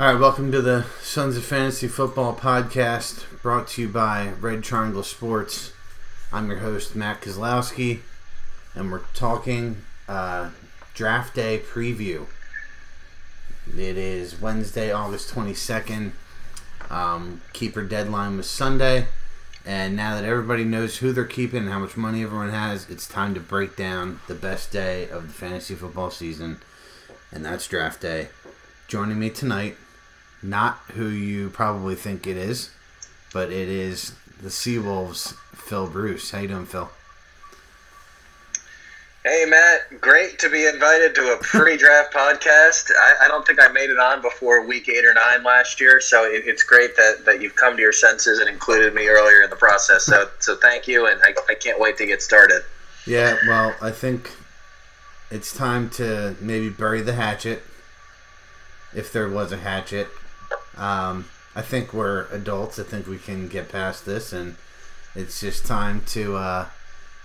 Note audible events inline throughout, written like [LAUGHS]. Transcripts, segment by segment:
All right, welcome to the Sons of Fantasy Football podcast brought to you by Red Triangle Sports. I'm your host, Matt Kozlowski, and we're talking uh, draft day preview. It is Wednesday, August 22nd. Um, keeper deadline was Sunday, and now that everybody knows who they're keeping and how much money everyone has, it's time to break down the best day of the fantasy football season, and that's draft day. Joining me tonight not who you probably think it is, but it is the Seawolves, Phil Bruce. How you doing, Phil? Hey Matt, great to be invited to a pre-draft [LAUGHS] podcast. I, I, don't think I made it on before week eight or nine last year, so it, it's great that, that you've come to your senses and included me earlier in the process. So so thank you, and I, I can't wait to get started. Yeah, well, I think it's time to maybe bury the hatchet, if there was a hatchet, um, I think we're adults. I think we can get past this, and it's just time to uh,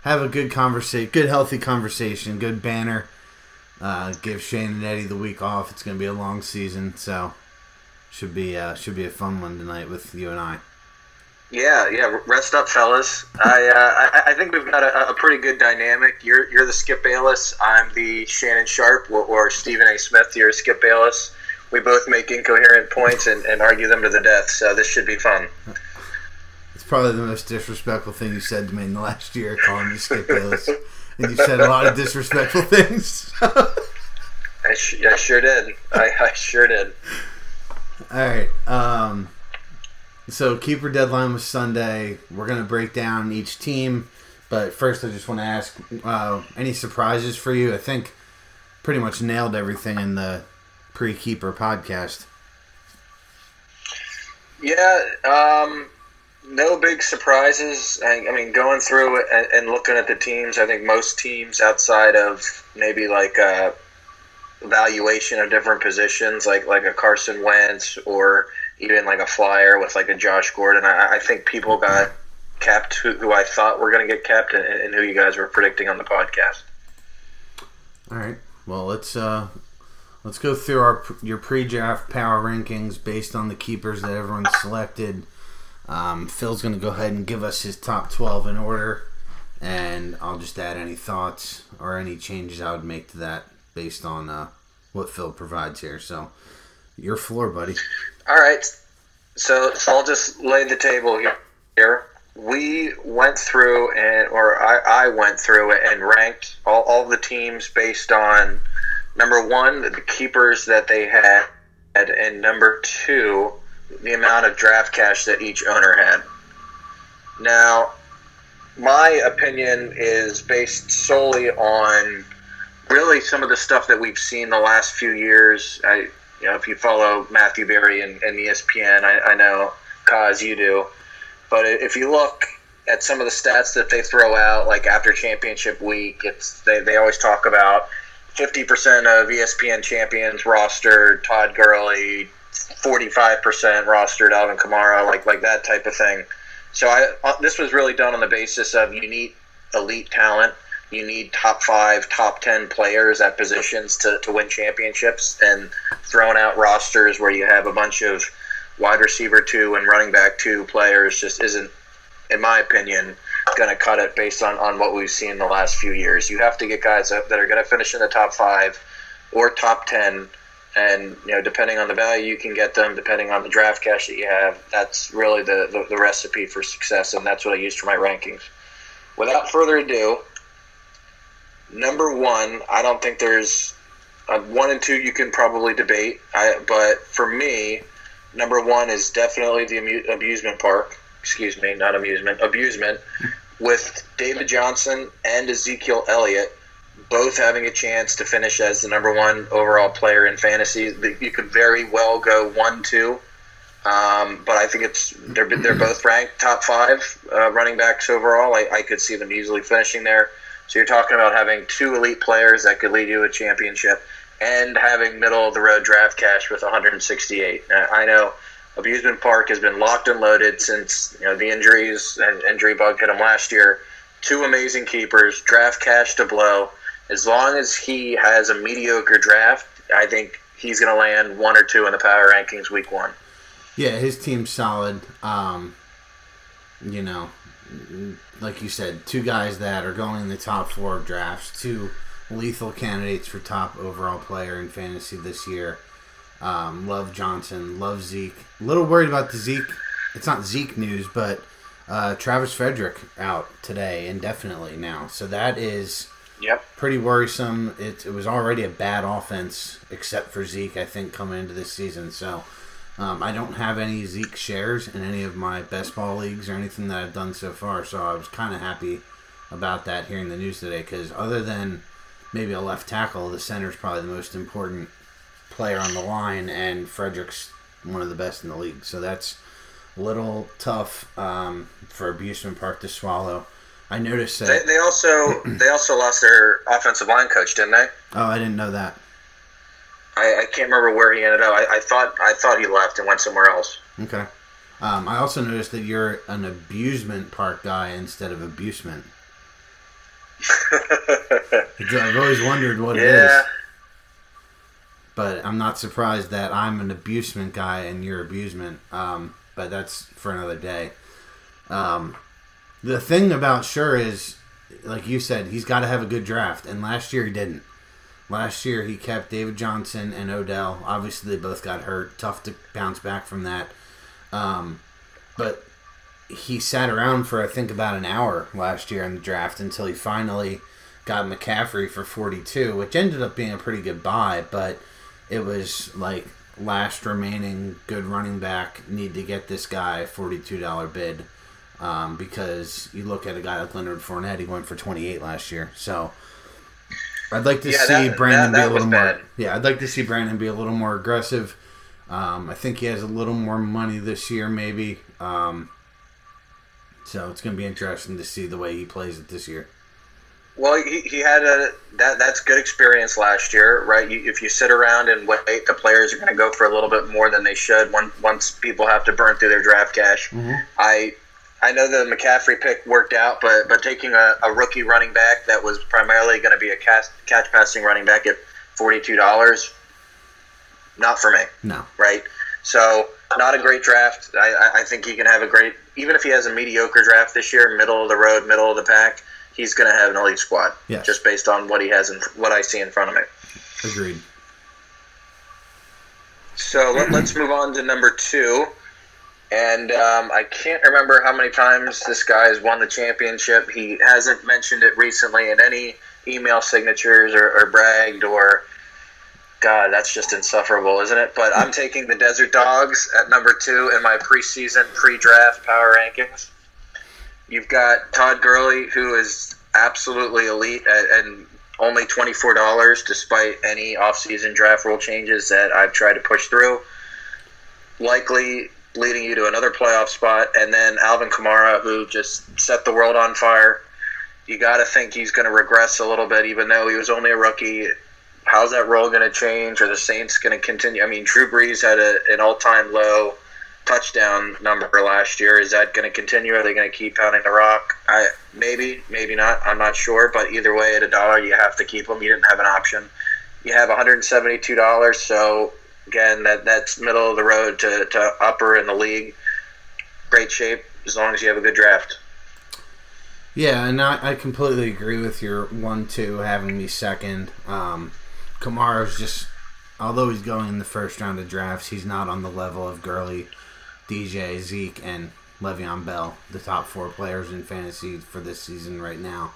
have a good conversation, good healthy conversation, good banner. Uh, give Shane and Eddie the week off. It's going to be a long season, so should be uh, should be a fun one tonight with you and I. Yeah, yeah. Rest up, fellas. I uh, I, I, think we've got a, a, pretty good dynamic. You're you're the Skip Bayless. I'm the Shannon Sharpe or, or Stephen A. Smith. You're Skip Bayless we both make incoherent points and, and argue them to the death. So this should be fun. It's probably the most disrespectful thing you said to me in the last year, calling me Skip Bayless. and you said a lot of disrespectful things. [LAUGHS] I, sh- I sure did. I, I sure did. All right. Um, so keeper deadline was Sunday. We're gonna break down each team, but first I just want to ask: uh, any surprises for you? I think pretty much nailed everything in the pre-keeper podcast. Yeah, um, no big surprises. I, I, mean, going through it and, and, looking at the teams, I think most teams outside of maybe like a evaluation of different positions, like like a Carson Wentz or even like a flyer with like a Josh Gordon. I, I think people got kept who, who I thought were going to get kept and, and who you guys were predicting on the podcast. All right. Well, let's uh, Let's go through our your pre-draft power rankings based on the keepers that everyone selected. Um, Phil's going to go ahead and give us his top 12 in order, and I'll just add any thoughts or any changes I would make to that based on uh, what Phil provides here. So, your floor, buddy. All right. So, so I'll just lay the table here. We went through and, or I, I went through and ranked all, all the teams based on – number one, the keepers that they had, and number two, the amount of draft cash that each owner had. Now, my opinion is based solely on really some of the stuff that we've seen the last few years. I, you know, if you follow Matthew Berry and, and ESPN, I, I know, cause you do. But if you look at some of the stats that they throw out, like after championship week, it's they, they always talk about 50% of ESPN champions roster Todd Gurley, 45% rostered Alvin Kamara, like like that type of thing. So I uh, this was really done on the basis of you need elite talent, you need top five, top ten players at positions to, to win championships, and throwing out rosters where you have a bunch of wide receiver two and running back two players just isn't, in my opinion, going to cut it based on, on what we've seen in the last few years. You have to get guys that, that are going to finish in the top five or top 10. And, you know, depending on the value you can get them, depending on the draft cash that you have, that's really the, the, the recipe for success. And that's what I use for my rankings. Without further ado, number one, I don't think there's one and two you can probably debate. I, but for me, number one is definitely the amu- amusement park excuse me, not amusement, abusement, with David Johnson and Ezekiel Elliott both having a chance to finish as the number one overall player in fantasy. You could very well go one two, um, but I think it's they're they're both ranked top five uh, running backs overall. I, I could see them easily finishing there. So you're talking about having two elite players that could lead you a championship, and having middle of the road draft cash with 168. I know Abusement Park has been locked and loaded since you know the injuries and injury bug hit him last year. Two amazing keepers, draft cash to blow. As long as he has a mediocre draft, I think he's going to land one or two in the power rankings week one. Yeah, his team's solid. Um, you know, like you said, two guys that are going in the top four of drafts, two lethal candidates for top overall player in fantasy this year. Um, love Johnson, love Zeke. A little worried about the Zeke. It's not Zeke news, but uh, Travis Frederick out today indefinitely now. So that is Yep. pretty worrisome. It, it was already a bad offense, except for Zeke, I think, coming into this season. So um, I don't have any Zeke shares in any of my best ball leagues or anything that I've done so far. So I was kind of happy about that hearing the news today because other than maybe a left tackle, the center is probably the most important player on the line, and Frederick's one of the best in the league. So that's a little tough um, for Abusement Park to swallow. I noticed that. They, they also [CLEARS THROAT] they also lost their offensive line coach, didn't they? Oh, I didn't know that. I, I can't remember where he ended up. I, I thought I thought he left and went somewhere else. Okay. Um, I also noticed that you're an abusement park guy instead of abusement. [LAUGHS] I've always wondered what it is, yeah, but I'm not surprised that I'm an abusement guy and you're abusement. Um, but that's for another day. Um, the thing about Sure is, like you said, he's got to have a good draft, and last year he didn't. Last year he kept David Johnson and Odell. Obviously, they both got hurt. Tough to bounce back from that. Um, but he sat around for I think about an hour last year in the draft until he finally got McCaffrey for 42, which ended up being a pretty good buy, but it was like last remaining good running back need to get this guy $42 bid um, because you look at a guy like Leonard Fournette, he went for 28 last year. So I'd like to Yeah, see that- Brandon that- be a that little more. Yeah, I'd like to see Brandon be a little more aggressive. Um, I think he has a little more money this year, maybe. Um, so it's going to be interesting to see the way he plays it this year. Well, he, he had a that that's good experience last year, right? You, if you sit around and wait, the players are going to go for a little bit more than they should. Once once people have to burn through their draft cash, mm-hmm. I I know the McCaffrey pick worked out, but but taking a, a rookie running back that was primarily going to be a catch catch passing running back at forty two dollars, not for me No. right? So not a great draft. I- I think he can have a great, even if he has a mediocre draft this year, middle of the road, middle of the pack, he's going to have an elite squad. Yes. Just based on what he has and what I see in front of me. Agreed. So let, let's move on to number two. And um, I can't remember how many times this guy has won the championship. He hasn't mentioned it recently in any email signatures or, or bragged or. God, that's just insufferable, isn't it? But I'm [LAUGHS] taking the Desert Dogs at number two in my preseason pre draft power rankings. You've got Todd Gurley, who is absolutely elite and only $24 despite any offseason draft rule changes that I've tried to push through. Likely leading you to another playoff spot. And then Alvin Kamara, who just set the world on fire. You got to think he's going to regress a little bit, even though he was only a rookie. How's that role going to change? Are the Saints going to continue? I mean, Drew Brees had a, an all time low touchdown number last year. Is that going to continue? Are they going to keep pounding the rock? I maybe, maybe not. I'm not sure. But either way, at a dollar, you have to keep them. You didn't have an option. You have 172 dollars. So again, that that's middle of the road to, to upper in the league. Great shape as long as you have a good draft. Yeah, and I, I completely agree with your one two having me second. Um, Kamara's just, although he's going in the first round of drafts, he's not on the level of Gurley, DJ, Zeke, and Le'Veon Bell, the top four players in fantasy for this season right now.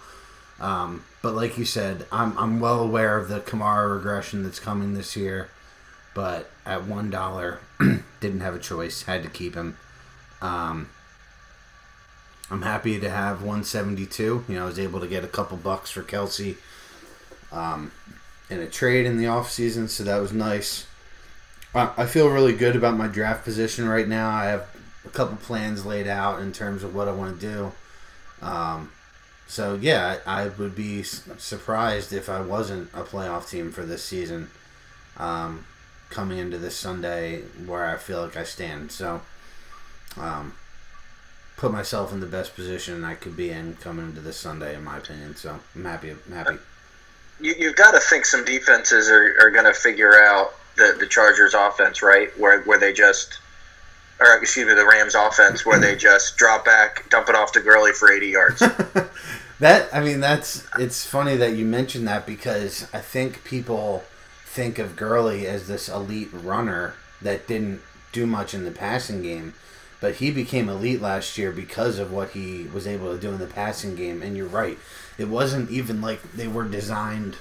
Um, but like you said, I'm I'm well aware of the Kamara regression that's coming this year. But at one dollar, [CLEARS THROAT] didn't have a choice, had to keep him. Um, I'm happy to have 172. You know, I was able to get a couple bucks for Kelce um, in a trade in the off season, so that was nice. I, feel really good about my draft position right now. I have a couple plans laid out in terms of what I want to do. Um, so, yeah, I, would be surprised if I wasn't a playoff team for this season um, coming into this Sunday where I feel like I stand. So, um, put myself in the best position I could be in coming into this Sunday, in my opinion. So I'm happy. I'm happy. You, you've got to think some defenses are, are going to figure out the the Chargers offense, right? Where where they just or excuse me, the Rams offense where they just drop back, dump it off to Gurley for 80 yards. [LAUGHS] that I mean, that's it's funny that you mentioned that because I think people think of Gurley as this elite runner that didn't do much in the passing game, but he became elite last year because of what he was able to do in the passing game. And you're right, it wasn't even like they were designed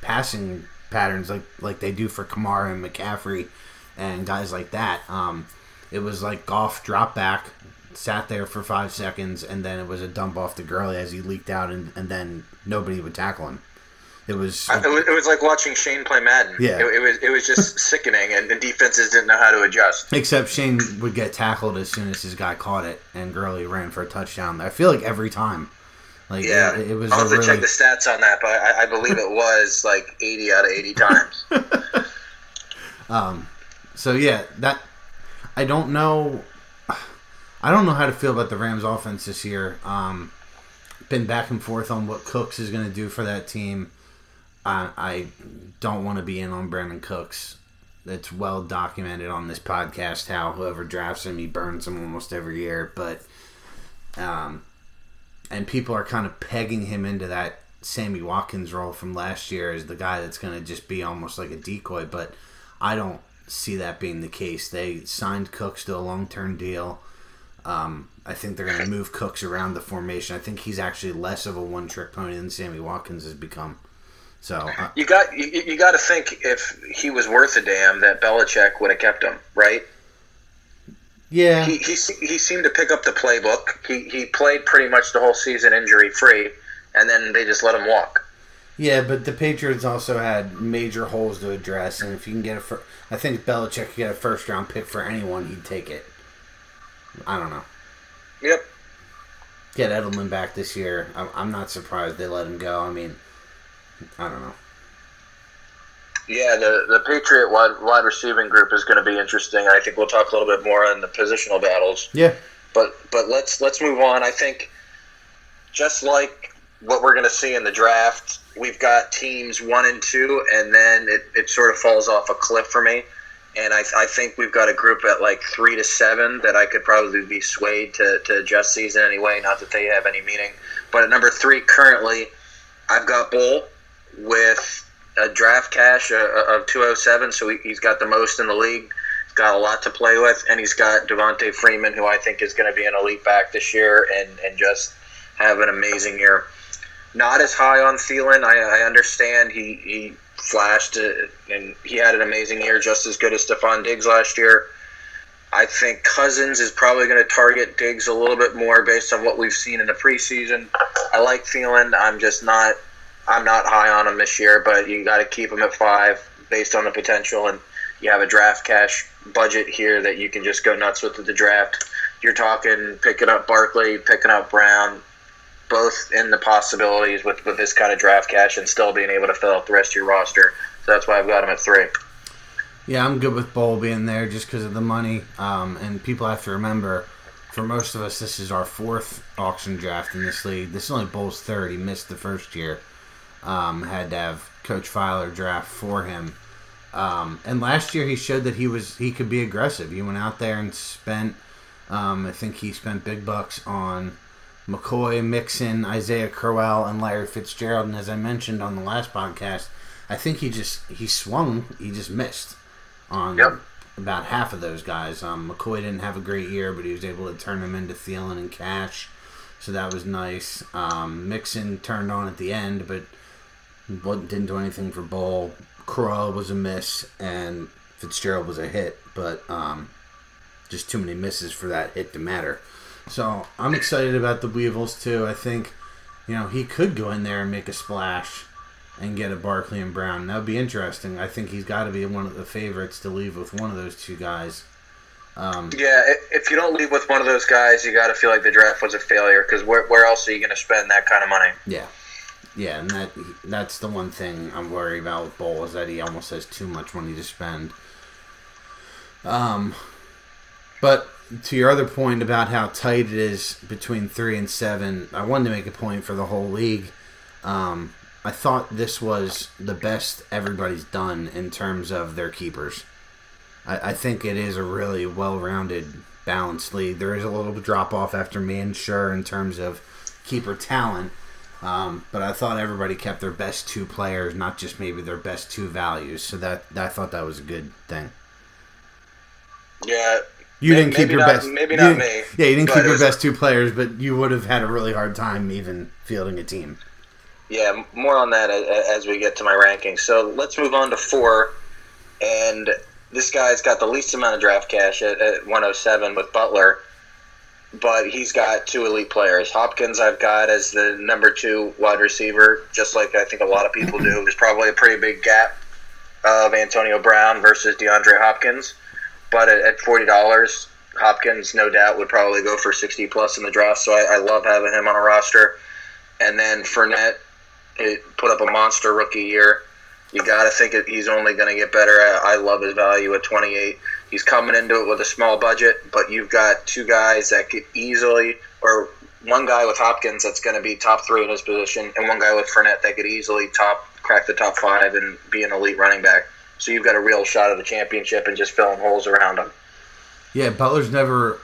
passing patterns like like they do for Kamara and McCaffrey and guys like that. Um, it was like Goff drop back, sat there for five seconds, and then it was a dump off to Gurley as he leaked out, and, and then nobody would tackle him. It was, it was, it was like watching Shane play Madden. Yeah, it, it was it was just [LAUGHS] sickening, and the defenses didn't know how to adjust. Except Shane would get tackled as soon as his guy caught it, and Gurley ran for a touchdown. I feel like every time. Like yeah, it, it was. I'll have to really... check the stats on that, but I, I believe it was like eighty out of eighty times. [LAUGHS] um, so yeah, that I don't know. I don't know how to feel about the Rams offense this year. Um, been back and forth on what Cooks is going to do for that team. I, I don't want to be in on Brandin Cooks. It's well documented on this podcast how whoever drafts him, he burns him almost every year. But, um, and people are kind of pegging him into that Sammy Watkins role from last year as the guy that's going to just be almost like a decoy. But I don't see that being the case. They signed Cooks to a long term deal. Um, I think they're going to move Cooks around the formation. I think he's actually less of a one trick pony than Sammy Watkins has become. So uh, you got you, you got to think if he was worth a damn that Belichick would have kept him, right? Yeah, he, he he seemed to pick up the playbook. He he played pretty much the whole season injury free, and then they just let him walk. Yeah, but the Patriots also had major holes to address, and if you can get a, fir- I think Belichick could get a first round pick for anyone, he'd take it. I don't know. Yep. Get Edelman back this year. I'm, I'm not surprised they let him go. I mean, I don't know. Yeah, the the Patriot wide wide receiving group is going to be interesting. I think we'll talk a little bit more on the positional battles. Yeah. But but let's let's move on. I think just like what we're going to see in the draft, we've got teams one and two, and then it, it sort of falls off a cliff for me. And I, I think we've got a group at like three to seven that I could probably be swayed to, to adjust season anyway. Not that they have any meaning. But at number three currently, I've got Bull with a draft cash uh, uh, of 207, so he's got the most in the league. He's got a lot to play with, and he's got Devonta Freeman, who I think is going to be an elite back this year and, and just have an amazing year not as high on Thielen. I, I understand he, he flashed it, and he had an amazing year, just as good as Stefon Diggs last year. I think Cousins is probably going to target Diggs a little bit more based on what we've seen in the preseason. I like Thielen. I'm just not I'm not high on him this year, but you got to keep him at five based on the potential, and you have a draft cash budget here that you can just go nuts with the draft. You're talking picking up Barkley, picking up Brown, both in the possibilities with, with this kind of draft cash and still being able to fill out the rest of your roster. So that's why I've got him at three. Yeah, I'm good with Bull being there just because of the money. Um, and people have to remember, for most of us, this is our fourth auction draft in this league. This is only Bull's third. He missed the first year. Um, had to have Coach Filer draft for him. Um, and last year he showed that he was he could be aggressive. He went out there and spent. Um, I think he spent big bucks on McCoy, Mixon, Isaiah Crowell, and Larry Fitzgerald. And as I mentioned on the last podcast, I think he just he swung, he just missed on yep. about half of those guys. Um, McCoy didn't have a great year, but he was able to turn them into Thielen and Cash, so that was nice. Um, Mixon turned on at the end, but didn't do anything for Ball. Crowell was a miss, and Fitzgerald was a hit, but um, just too many misses for that hit to matter. So I'm excited about the Weevils too. I think, you know, he could go in there and make a splash and get a Barkley and Brown. That would be interesting. I think he's got to be one of the favorites to leave with one of those two guys. Um, yeah, if you don't leave with one of those guys, you got to feel like the draft was a failure because where, where else are you going to spend that kind of money? Yeah, yeah, and that that's the one thing I'm worried about with Bull is that he almost has too much money to spend. Um, but to your other point about how tight it is between three and seven, I wanted to make a point for the whole league. Um, I thought this was the best everybody's done in terms of their keepers. I, I think it is a really well-rounded, balanced league. There is a little drop off after man, sure, in terms of keeper talent. Um, but I thought everybody kept their best two players, not just maybe their best two values. So that I thought that was a good thing. Yeah, You didn't keep maybe your not- best. maybe not me, Yeah, you didn't keep your was best two players, but you would have had a really hard time even fielding a team. Yeah, more on that as we get to my rankings. So let's move on to four. And this guy's got the least amount of draft cash at, at 107 with Butler, but he's got two elite players. Hopkins, I've got as the number two wide receiver, just like I think a lot of people do. There's probably a pretty big gap of Antonio Brown versus DeAndre Hopkins, but at, at $40, Hopkins, no doubt, would probably go for 60 plus in the draft. So I, I love having him on a roster. And then Fournette, it put up a monster rookie year. You got to think he's only going to get better. I, I love his value at 28. He's coming into it with a small budget, but you've got two guys that could easily, or one guy with Hopkins that's going to be top three in his position, and one guy with Fournette that could easily top crack the top five and be an elite running back. So you've got a real shot at the championship and just filling holes around him. Yeah, Butler's never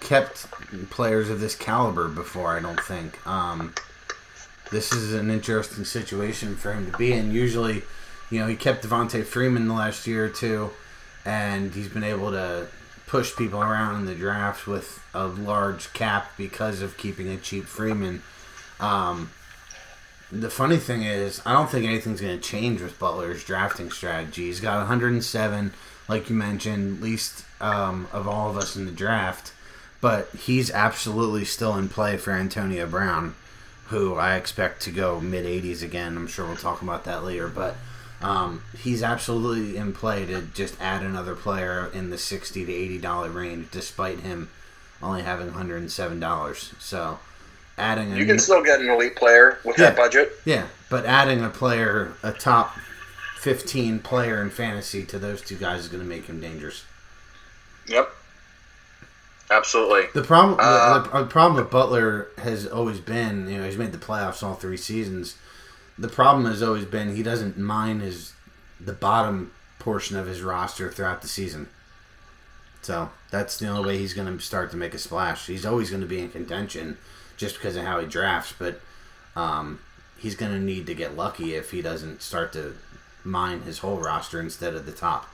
kept players of this caliber before. I don't think. Um, this is an interesting situation for him to be in. Usually, you know, he kept Devonta Freeman the last year or two, and he's been able to push people around in the draft with a large cap because of keeping a cheap Freeman. Um, the funny thing is, I don't think anything's going to change with Butler's drafting strategy. He's got 107, like you mentioned, least um, of all of us in the draft, but he's absolutely still in play for Antonio Brown, who I expect to go mid 80s again. I'm sure we'll talk about that later, but um, he's absolutely in play to just add another player in the 60 to 80 dollar range, despite him only having 107 dollars. So. Adding You can still get an elite player with that budget. yeah, but adding a player, a top 15 player in fantasy to those two guys is going to make him dangerous. Yep. Absolutely. The problem, Uh, the, the problem with Butler has always been, you know, he's made the playoffs all three seasons. The problem has always been he doesn't mine his the bottom portion of his roster throughout the season. So that's the only way he's going to start to make a splash. He's always going to be in contention just because of how he drafts, but um, he's going to need to get lucky if he doesn't start to mine his whole roster instead of the top.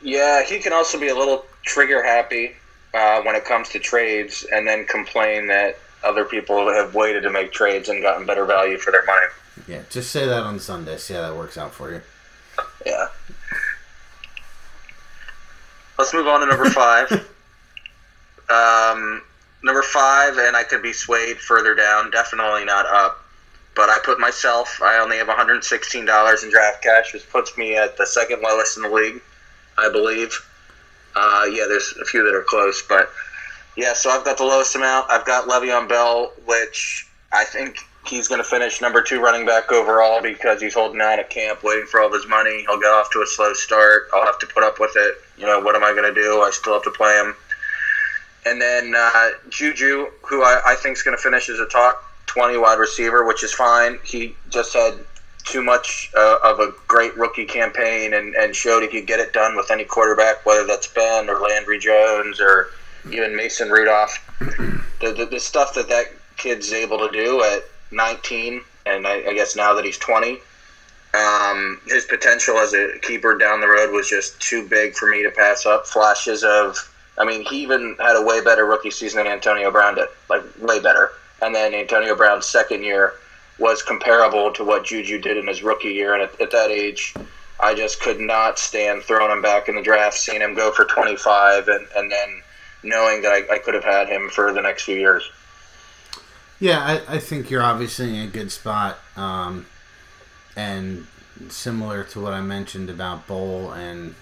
Yeah, he can also be a little trigger happy uh, when it comes to trades, and then complain that other people have waited to make trades and gotten better value for their money. Yeah, just say that on Sunday. See how that works out for you. Yeah. Let's move on to number five. [LAUGHS] um, number five, and I could be swayed further down, definitely not up. But I put myself, I only have $116 in draft cash, which puts me at the second lowest in the league, I believe. Uh, yeah, there's a few that are close, but yeah, so I've got the lowest amount. I've got Le'Veon Bell, which I think he's going to finish number two running back overall because he's holding out at camp, waiting for all his money. He'll get off to a slow start. I'll have to put up with it. You know, what am I going to do? I still have to play him. And then uh, Juju, who I, I think is going to finish as a top 20 wide receiver, which is fine. He just had too much uh, of a great rookie campaign and, and showed he could get it done with any quarterback, whether that's Ben or Landry Jones or even Mason Rudolph. The, the, the stuff that that kid's able to do at 19, and I, I guess now that he's 20, um, his potential as a keeper down the road was just too big for me to pass up. Flashes of, I mean, he even had a way better rookie season than Antonio Brown did, like way better. And then Antonio Brown's second year was comparable to what Juju did in his rookie year. And at, at that age, I just could not stand throwing him back in the draft, seeing him go for 25, and, and then knowing that I, I could have had him for the next few years. Yeah, I, I think you're obviously in a good spot. Um, and similar to what I mentioned about Bowl and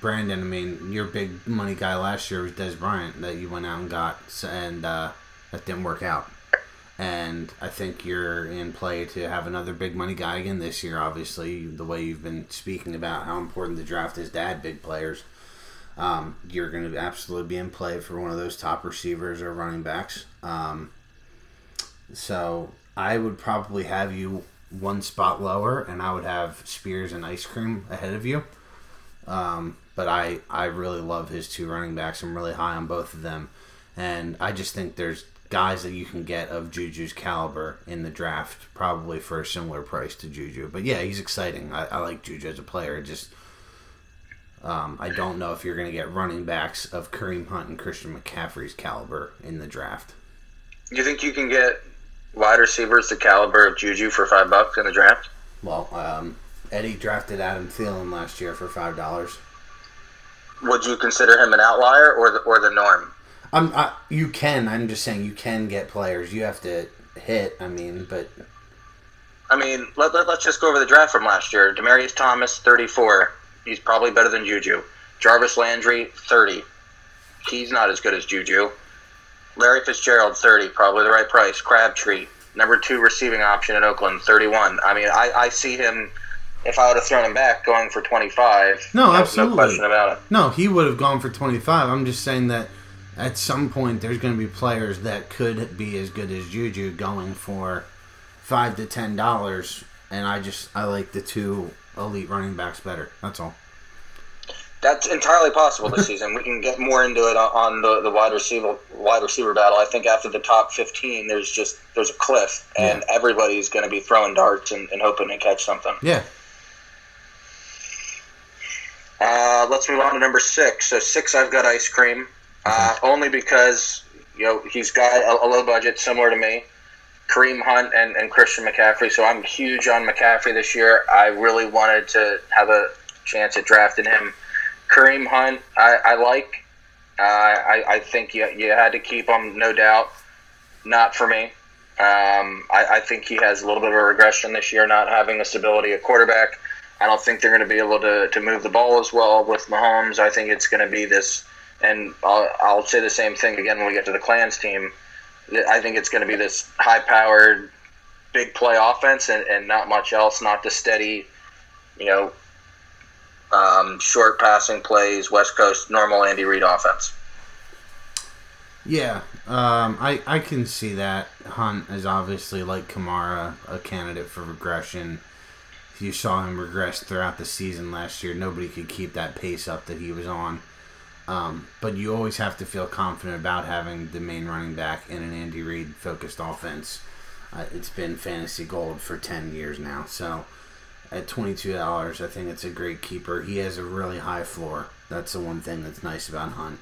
Brandon, I mean, your big money guy last year was Dez Bryant that you went out and got, and uh, that didn't work out. And I think you're in play to have another big money guy again this year, obviously, the way you've been speaking about how important the draft is to add big players. Um, you're going to absolutely be in play for one of those top receivers or running backs. Um, so I would probably have you one spot lower, and I would have Spears and Ice Cream ahead of you. Um, but I I really love his two running backs. I'm really high on both of them, and I just think there's guys that you can get of Juju's caliber in the draft, probably for a similar price to Juju. But yeah, he's exciting. I, I like Juju as a player. Just um, I don't know if you're going to get running backs of Kareem Hunt and Christian McCaffrey's caliber in the draft. You think you can get wide receivers the caliber of Juju for five bucks in the draft? Well, um, Eddie drafted Adam Thielen last year for five dollars. Would you consider him an outlier or the, or the norm? I'm, I, you can. I'm just saying you can get players. You have to hit. I mean, but I mean, let, let, us just go over the draft from last year. Demaryius Thomas, 34. He's probably better than Juju. Jarvis Landry, 30. He's not as good as Juju. Larry Fitzgerald, 30. Probably the right price. Crabtree, number two receiving option in Oakland, 31. I mean, I, I see him, if I would have thrown him back, going for 25. No, absolutely. No question about it. No, he would have gone for 25. I'm just saying that at some point there's going to be players that could be as good as Juju going for five to ten dollars, and I just I like the two elite running backs better. That's all. That's entirely possible this season. We can get more into it on the, the wide receiver wide receiver battle. I think after the top fifteen, there's just there's a cliff, and yeah. everybody's going to be throwing darts and, and, hoping to catch something. Yeah. Uh, let's move on to number six. So six, I've got ice cream uh, only because you know he's got a, a, low budget, similar to me. Kareem Hunt and, and Christian McCaffrey. So I'm huge on McCaffrey this year. I really wanted to have a chance at drafting him. Kareem Hunt, I, I like. Uh, I, I think you, you had to keep him, no doubt. Not for me. Um, I, I think he has a little bit of a regression this year, not having the stability of quarterback. I don't think they're going to be able to, to move the ball as well with Mahomes. I think it's going to be this and I'll, I'll say the same thing again when we get to the Clans team. I think it's going to be this high powered, big play offense and, and not much else, not the steady, you know, um, short passing plays, West Coast, normal Andy Reid offense. Yeah, um, I, I can see that. Hunt is obviously, like Kamara, a candidate for regression. You saw him regress throughout the season last year. Nobody could keep that pace up that he was on. Um, but you always have to feel confident about having the main running back in an Andy Reid focused offense. Uh, it's been fantasy gold for 10 years now. So at $22, I think it's a great keeper. He has a really high floor. That's the one thing that's nice about Hunt.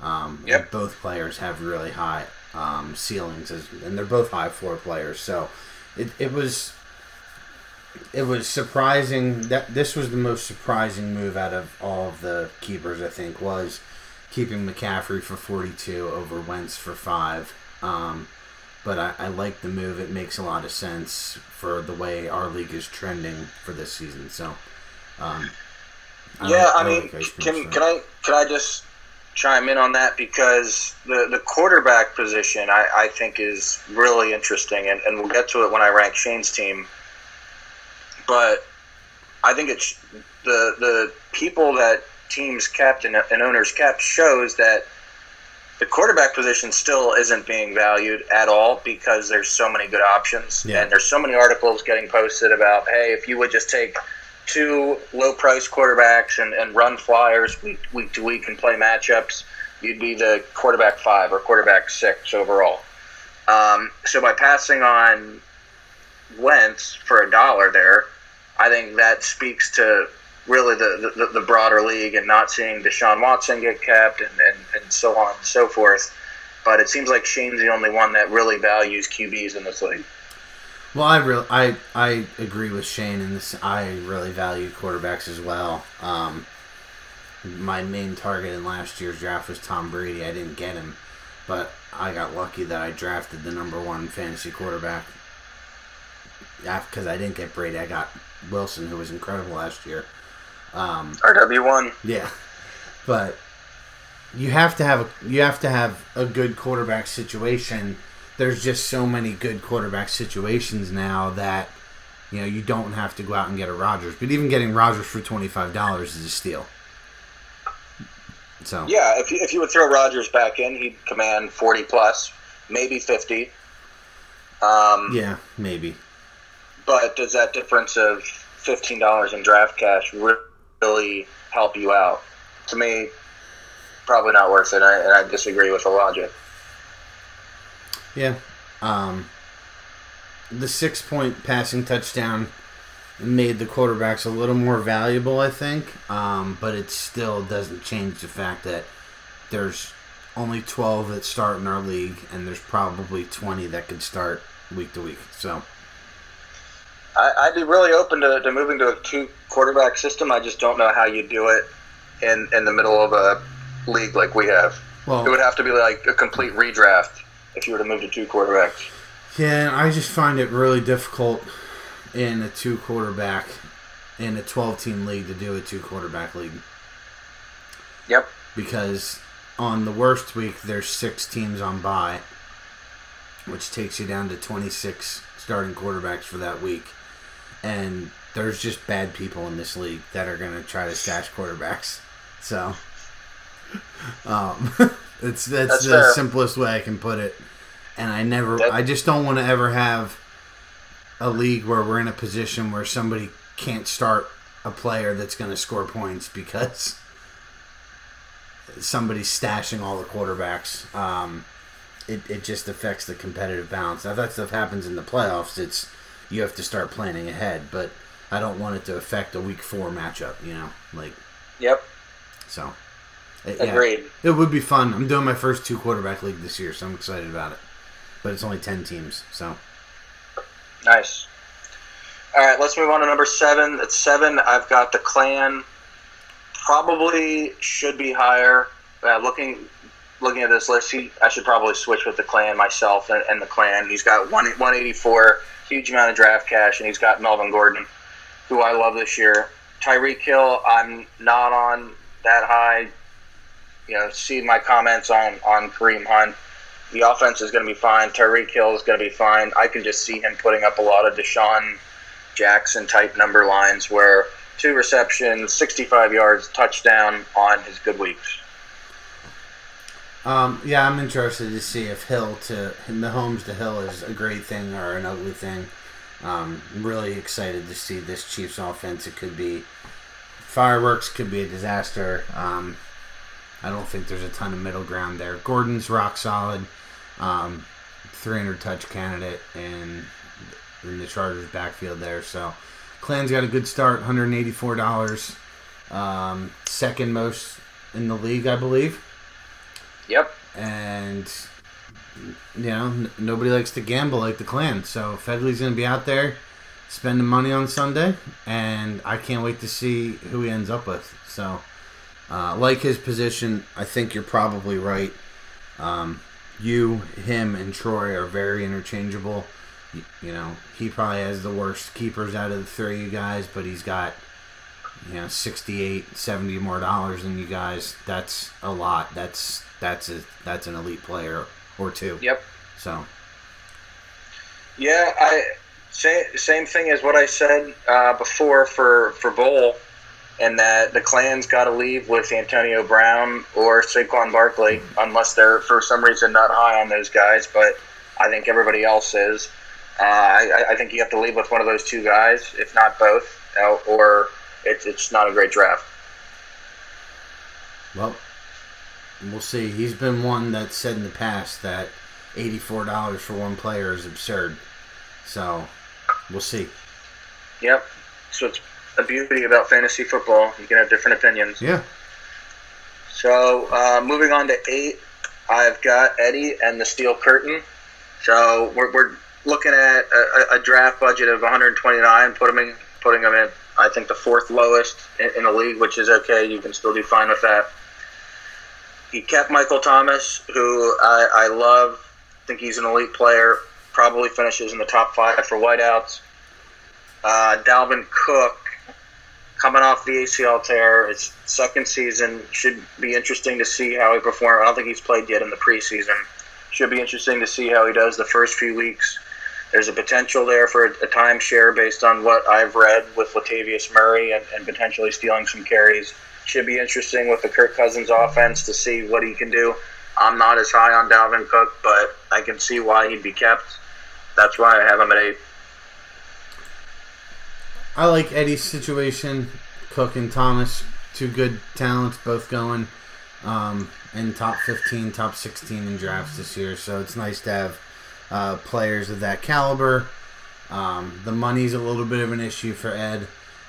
Um, yep. Both players have really high um, ceilings, as, and they're both high floor players. So it, it was it was surprising that this was the most surprising move out of all of the keepers. I think was keeping McCaffrey for 42 over Wentz for five. Um, but I, I, like the move. It makes a lot of sense for the way our league is trending for this season. So, um, I yeah, I, mean, can can I can I just chime in on that because the the quarterback position I, I think is really interesting, and, and we'll get to it when I rank Shane's team but I think it's the the people that teams kept and, and owners kept shows that the quarterback position still isn't being valued at all because there's so many good options yeah. and there's so many articles getting posted about hey if you would just take two low price quarterbacks and, and run flyers week, week to week and play matchups you'd be the quarterback five or quarterback six overall um, so by passing on Wentz for a dollar there I think that speaks to really the, the, the, broader league and not seeing Deshaun Watson get kept and, and, and so on and so forth. But it seems like Shane's the only one that really values QBs in this league. Well, I really, I, I agree with Shane in this. I really value quarterbacks as well. Um, my main target in last year's draft was Tom Brady. I didn't get him, but I got lucky that I drafted the number one fantasy quarterback. Because I didn't get Brady, I got Wilson, who was incredible last year. Um, RW one. Yeah, but you have to have a, you have to have a good quarterback situation. There's just so many good quarterback situations now that you know you don't have to go out and get a Rodgers. But even getting Rodgers for twenty five dollars is a steal. So yeah, if you, if you would throw Rodgers back in, he'd command forty plus, maybe fifty. Um, Yeah, maybe. But does that difference of fifteen dollars in draft cash really help you out? To me, probably not worth it. I, and I disagree with the logic. Yeah. Um, the six point passing touchdown made the quarterbacks a little more valuable, I think. Um, but it still doesn't change the fact that there's only 12 that start in our league, and there's probably 20 that could start week to week. So, I, I'd be really open to, to moving to a two quarterback system. I just don't know how you do it in in the middle of a league like we have. Well, It would have to be like a complete redraft if you were to move to two quarterbacks. yeah, I just find it really difficult in a two quarterback, in a 12 team league to do a two quarterback league. Yep. because on the worst week there's six teams on bye, which takes you down to 26 starting quarterbacks for that week, and there's just bad people in this league that are gonna try to stash quarterbacks. So, um, [LAUGHS] it's that's, That's the fair. simplest way I can put it. And I never, That- I just don't want to ever have a league where we're in a position where somebody can't start a player that's going to score points because somebody's stashing all the quarterbacks. Um, it, it just affects the competitive balance. Now, if that stuff happens in the playoffs, it's you have to start planning ahead. But I don't want it to affect a week four matchup. You know, like Yep. so. Yeah, Agreed. it would be fun. I'm doing my first two quarterback league this year, so I'm excited about it. But it's only ten teams, so Nice. All right, let's move on to number seven. At seven, I've got the clan. Probably should be higher. Uh, looking looking at this list, he, I should probably switch with the clan myself and, and the clan. He's got one 184, huge amount of draft cash, and he's got Melvin Gordon, who I love this year. Tyreek Hill, I'm not on that high. You know, see my comments on on Kareem Hunt the offense is going to be fine. Tyreek Hill is going to be fine. I can just see him putting up a lot of DeSean Jackson type number lines where two receptions, 65 yards, touchdown on his good weeks. Um, yeah, I'm interested to see if Hill to Mahomes to Hill is a great thing or an ugly thing. Um, I'm really excited to see this Chiefs offense. It could be fireworks, could be a disaster. Um, I don't think there's a ton of middle ground there. Gordon's rock solid, um, 300 touch candidate in in the Chargers backfield there. So, Clan's got a good start, 184 dollars, um, second most in the league, I believe Yep. and you know n- nobody likes to gamble like the clan so Fedley's going to be out there spending money on sunday and i can't wait to see who he ends up with. So uh, like his position i think you're probably right. Um, you him and troy are very interchangeable. You, you know he probably has the worst keepers out of the three of you guys but he's got you know 68 70 more dollars than you guys that's a lot that's that's a that's an elite player or two Yep. so Yeah, I same same thing as what I said uh, before for for Bowl, and that the Clan's got to leave with Antonio Brown or Saquon Barkley, unless they're for some reason not high on those guys. But I think everybody else is. Uh, I, I think you have to leave with one of those two guys, if not both, uh, or it's it's not a great draft. well we'll see he's been one that said in the past that $84 for one player is absurd so we'll see Yep. So it's the beauty about fantasy football. You can have different opinions. yeah So uh, moving on to eight, I've got Eddie and the Steel Curtain. So we're, we're looking at a, a draft budget of 129, put him in, putting them in. I think the fourth lowest in, in the league, which is okay. You can still do fine with that. He kept Michael Thomas, who I, I love. think he's an elite player. Probably finishes in the top five for wideouts. Uh, Dalvin Cook, coming off the ACL tear. It's second season. Should be interesting to see how he performs. I don't think he's played yet in the preseason. Should be interesting to see how he does the first few weeks. There's a potential there for a, timeshare based on what I've read with Latavius Murray and, and potentially stealing some carries. Should be interesting with the Kirk Cousins offense to see what he can do. I'm not as high on Dalvin Cook, but I can see why he'd be kept. that's why I have him at eight. I like Eddie's situation. Cook and Thomas, two good talents, both going um, in top 15, top 16 in drafts this year. So it's nice to have uh, players of that caliber. Um, the money's a little bit of an issue for Ed.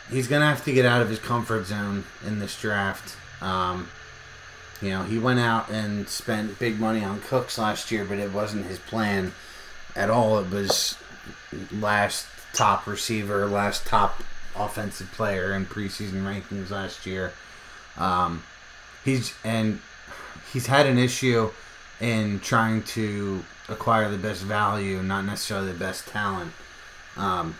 He's going to have to get out of his comfort zone in this draft. Um, you know, he went out and spent big money on Cooks last year, but it wasn't his plan at all. It was last top receiver, last top offensive player in preseason rankings last year. Um, he's and he's had an issue in trying to acquire the best value, not necessarily the best talent. Um,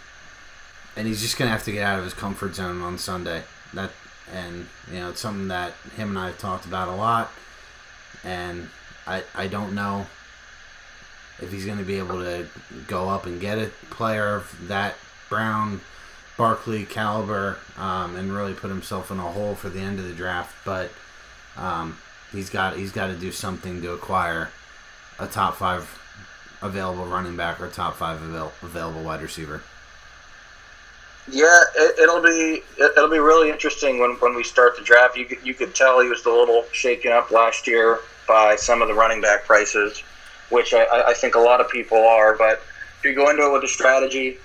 and he's just gonna have to get out of his comfort zone on Sunday. That and you know it's something that him and I have talked about a lot. And I I don't know if he's going to be able to go up and get a player of that Brown, Barkley caliber, um, and really put himself in a hole for the end of the draft. But um, he's got he's got to do something to acquire a top five available running back or top five avail- available wide receiver. Yeah, it, will be it'll be really interesting when, when we start the draft. You could, you could tell he was a little shaken up last year by some of the running back prices, which I, I think a lot of people are. But if you go into it with a strategy,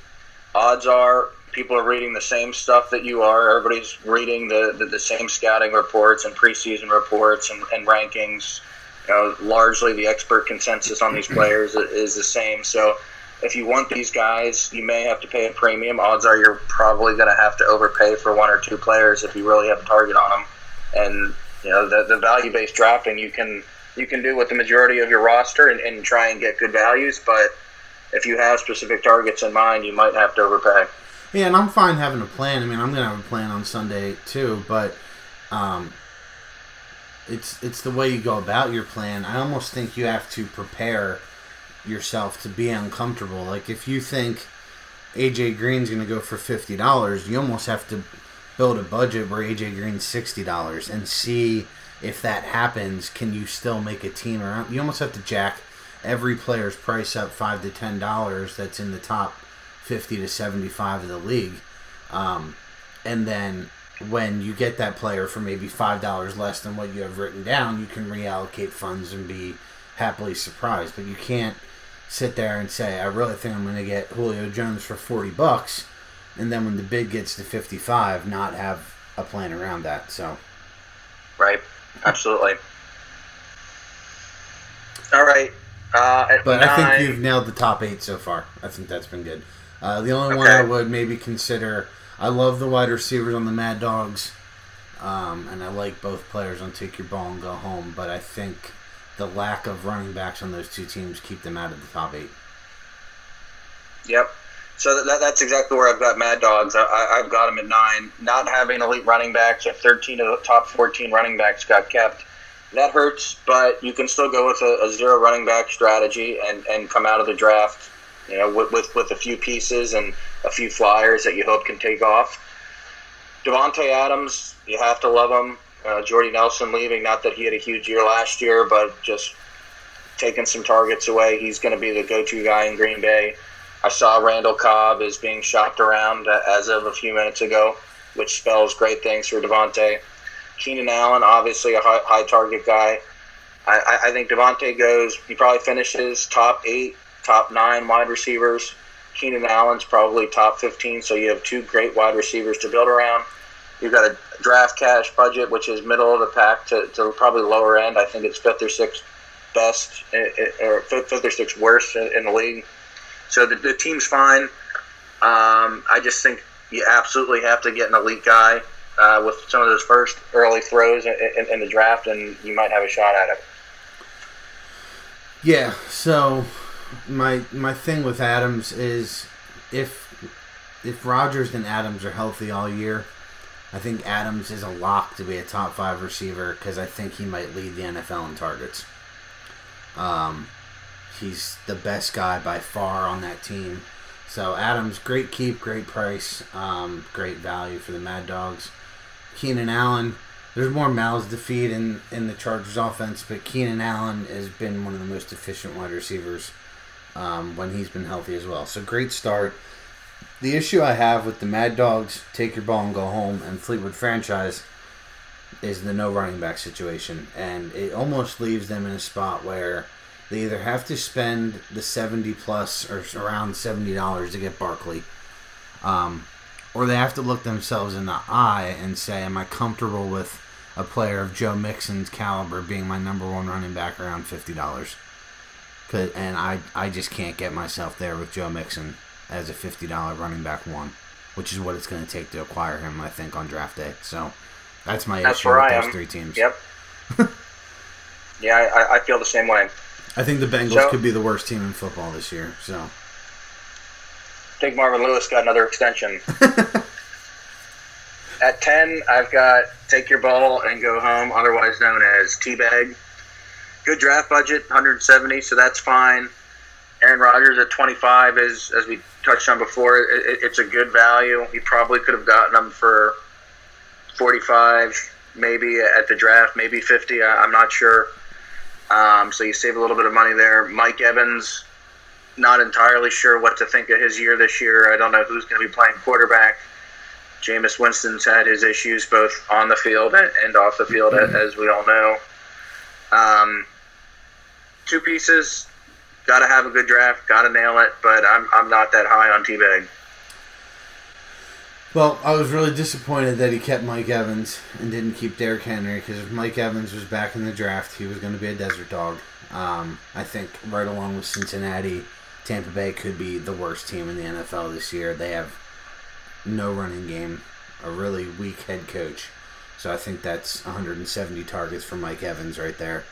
odds are people are reading the same stuff that you are. Everybody's reading the, the, the same scouting reports and preseason reports and, and rankings. You know, largely the expert consensus on these players is the same. So if you want these guys, you may have to pay a premium. Odds are you're probably going to have to overpay for one or two players if you really have a target on them. And you know the, the value based drafting, you can you can do with the majority of your roster and, and try and get good values. But if you have specific targets in mind, you might have to overpay. Yeah, and I'm fine having a plan. I mean, I'm to have a plan on Sunday too, but um, it's it's the way you go about your plan. I almost think you have to prepare yourself to be uncomfortable. Like if you think AJ Green's to go for fifty dollars, you almost have to build a budget where AJ Green's sixty dollars and see if that happens. Can you still make a team around? You almost have to jack every player's price up five to ten dollars. That's in the top fifty to seventy-five of the league, um, and then when you get that player for maybe five dollars less than what you have written down, you can reallocate funds and be happily surprised. But you can't sit there and say, I really think I'm going to get Julio Jones for 40 bucks, and then when the bid gets to 55, not have a plan around that. So, right, absolutely. All right. Uh, but nine, I think you've nailed the top eight so far. I think that's been good. Uh, the only okay. one I would maybe consider, I love the wide receivers on the Mad Dogs, um, and I like both players on Take Your Ball and Go Home, but I think the lack of running backs on those two teams keep them out of the top eight. Yep. So that, that's exactly where I've got Mad Dogs. I, have got them at nine. Not having elite running backs, at 13 of the top 14 running backs got kept. That hurts, but you can still go with a, a zero running back strategy and, and come out of the draft, you know, with, with, with a few pieces and a few flyers that you hope can take off. Davante Adams, you have to love him uh, Jordy Nelson leaving. Not that he had a huge year last year, but just taking some targets away. He's going to be the go-to guy in Green Bay. I saw Randall Cobb is being shopped around as of a few minutes ago, which spells great things for Davante. Keenan Allen, obviously a high, high target guy. I, I think Davante goes. He probably finishes top eight, top nine wide receivers. Keenan Allen's probably top fifteen. So you have two great wide receivers to build around. You've got a draft cash budget, which is middle of the pack to, to probably lower end. I think it's fifth or sixth best, eh, eh, or fifth or sixth worst in, the league. So the, the team's fine. Um, I just think you absolutely have to get an elite guy uh, with some of those first early throws in, in, in, the draft, and you might have a shot at it. Yeah. So my my thing with Adams is if if Rodgers and Adams are healthy all year, I think Adams is a lock to be a top five receiver because I think he might lead the NFL in targets. Um, he's the best guy by far on that team. So Adams, great keep, great price, um, great value for the Mad Dogs. Keenan Allen, there's more mouths to feed in, in the Chargers offense, but Keenan Allen has been one of the most efficient wide receivers um, when he's been healthy as well. So great start. The issue I have with the Mad Dogs, take your ball and go home, and Fleetwood franchise is the no running back situation. And it almost leaves them in a spot where they either have to spend the 70 plus or around $70 to get Barkley, um, or they have to look themselves in the eye and say, Am I comfortable with a player of Joe Mixon's caliber being my number one running back around $50? Cause, and I, I just can't get myself there with Joe Mixon as a $50 running back one, which is what it's going to take to acquire him, I think, on draft day. So that's my that's issue with I those am. three teams. Yep. [LAUGHS] yeah, I, I feel the same way. I think the Bengals so, could be the worst team in football this year. So I think Marvin Lewis got another extension. [LAUGHS] At 10, I've got Take Your Ball and Go Home, otherwise known as Teabag. Good draft budget, 170, so that's fine. Aaron Rodgers at 25 is, as we touched on before, it, it- it's a good value. You probably could have gotten him for 45, maybe at the draft, maybe 50. I, I'm not sure. Um, so you save a little bit of money there. Mike Evans, not entirely sure what to think of his year this year. I don't know who's going to be playing quarterback. Jameis Winston's had his issues both on the field and off the field, a as we all know. Um, two pieces, got to have a good draft, got to nail it, but I'm, I'm not that high on T-Bag. Well, I was really disappointed that he kept Mike Evans and didn't keep Derrick Henry because if Mike Evans was back in the draft, he was going to be a desert dog. Um, I think right along with Cincinnati, Tampa Bay could be the worst team in the NFL this year. They have no running game, a really weak head coach. So I think that's 170 targets for Mike Evans right there.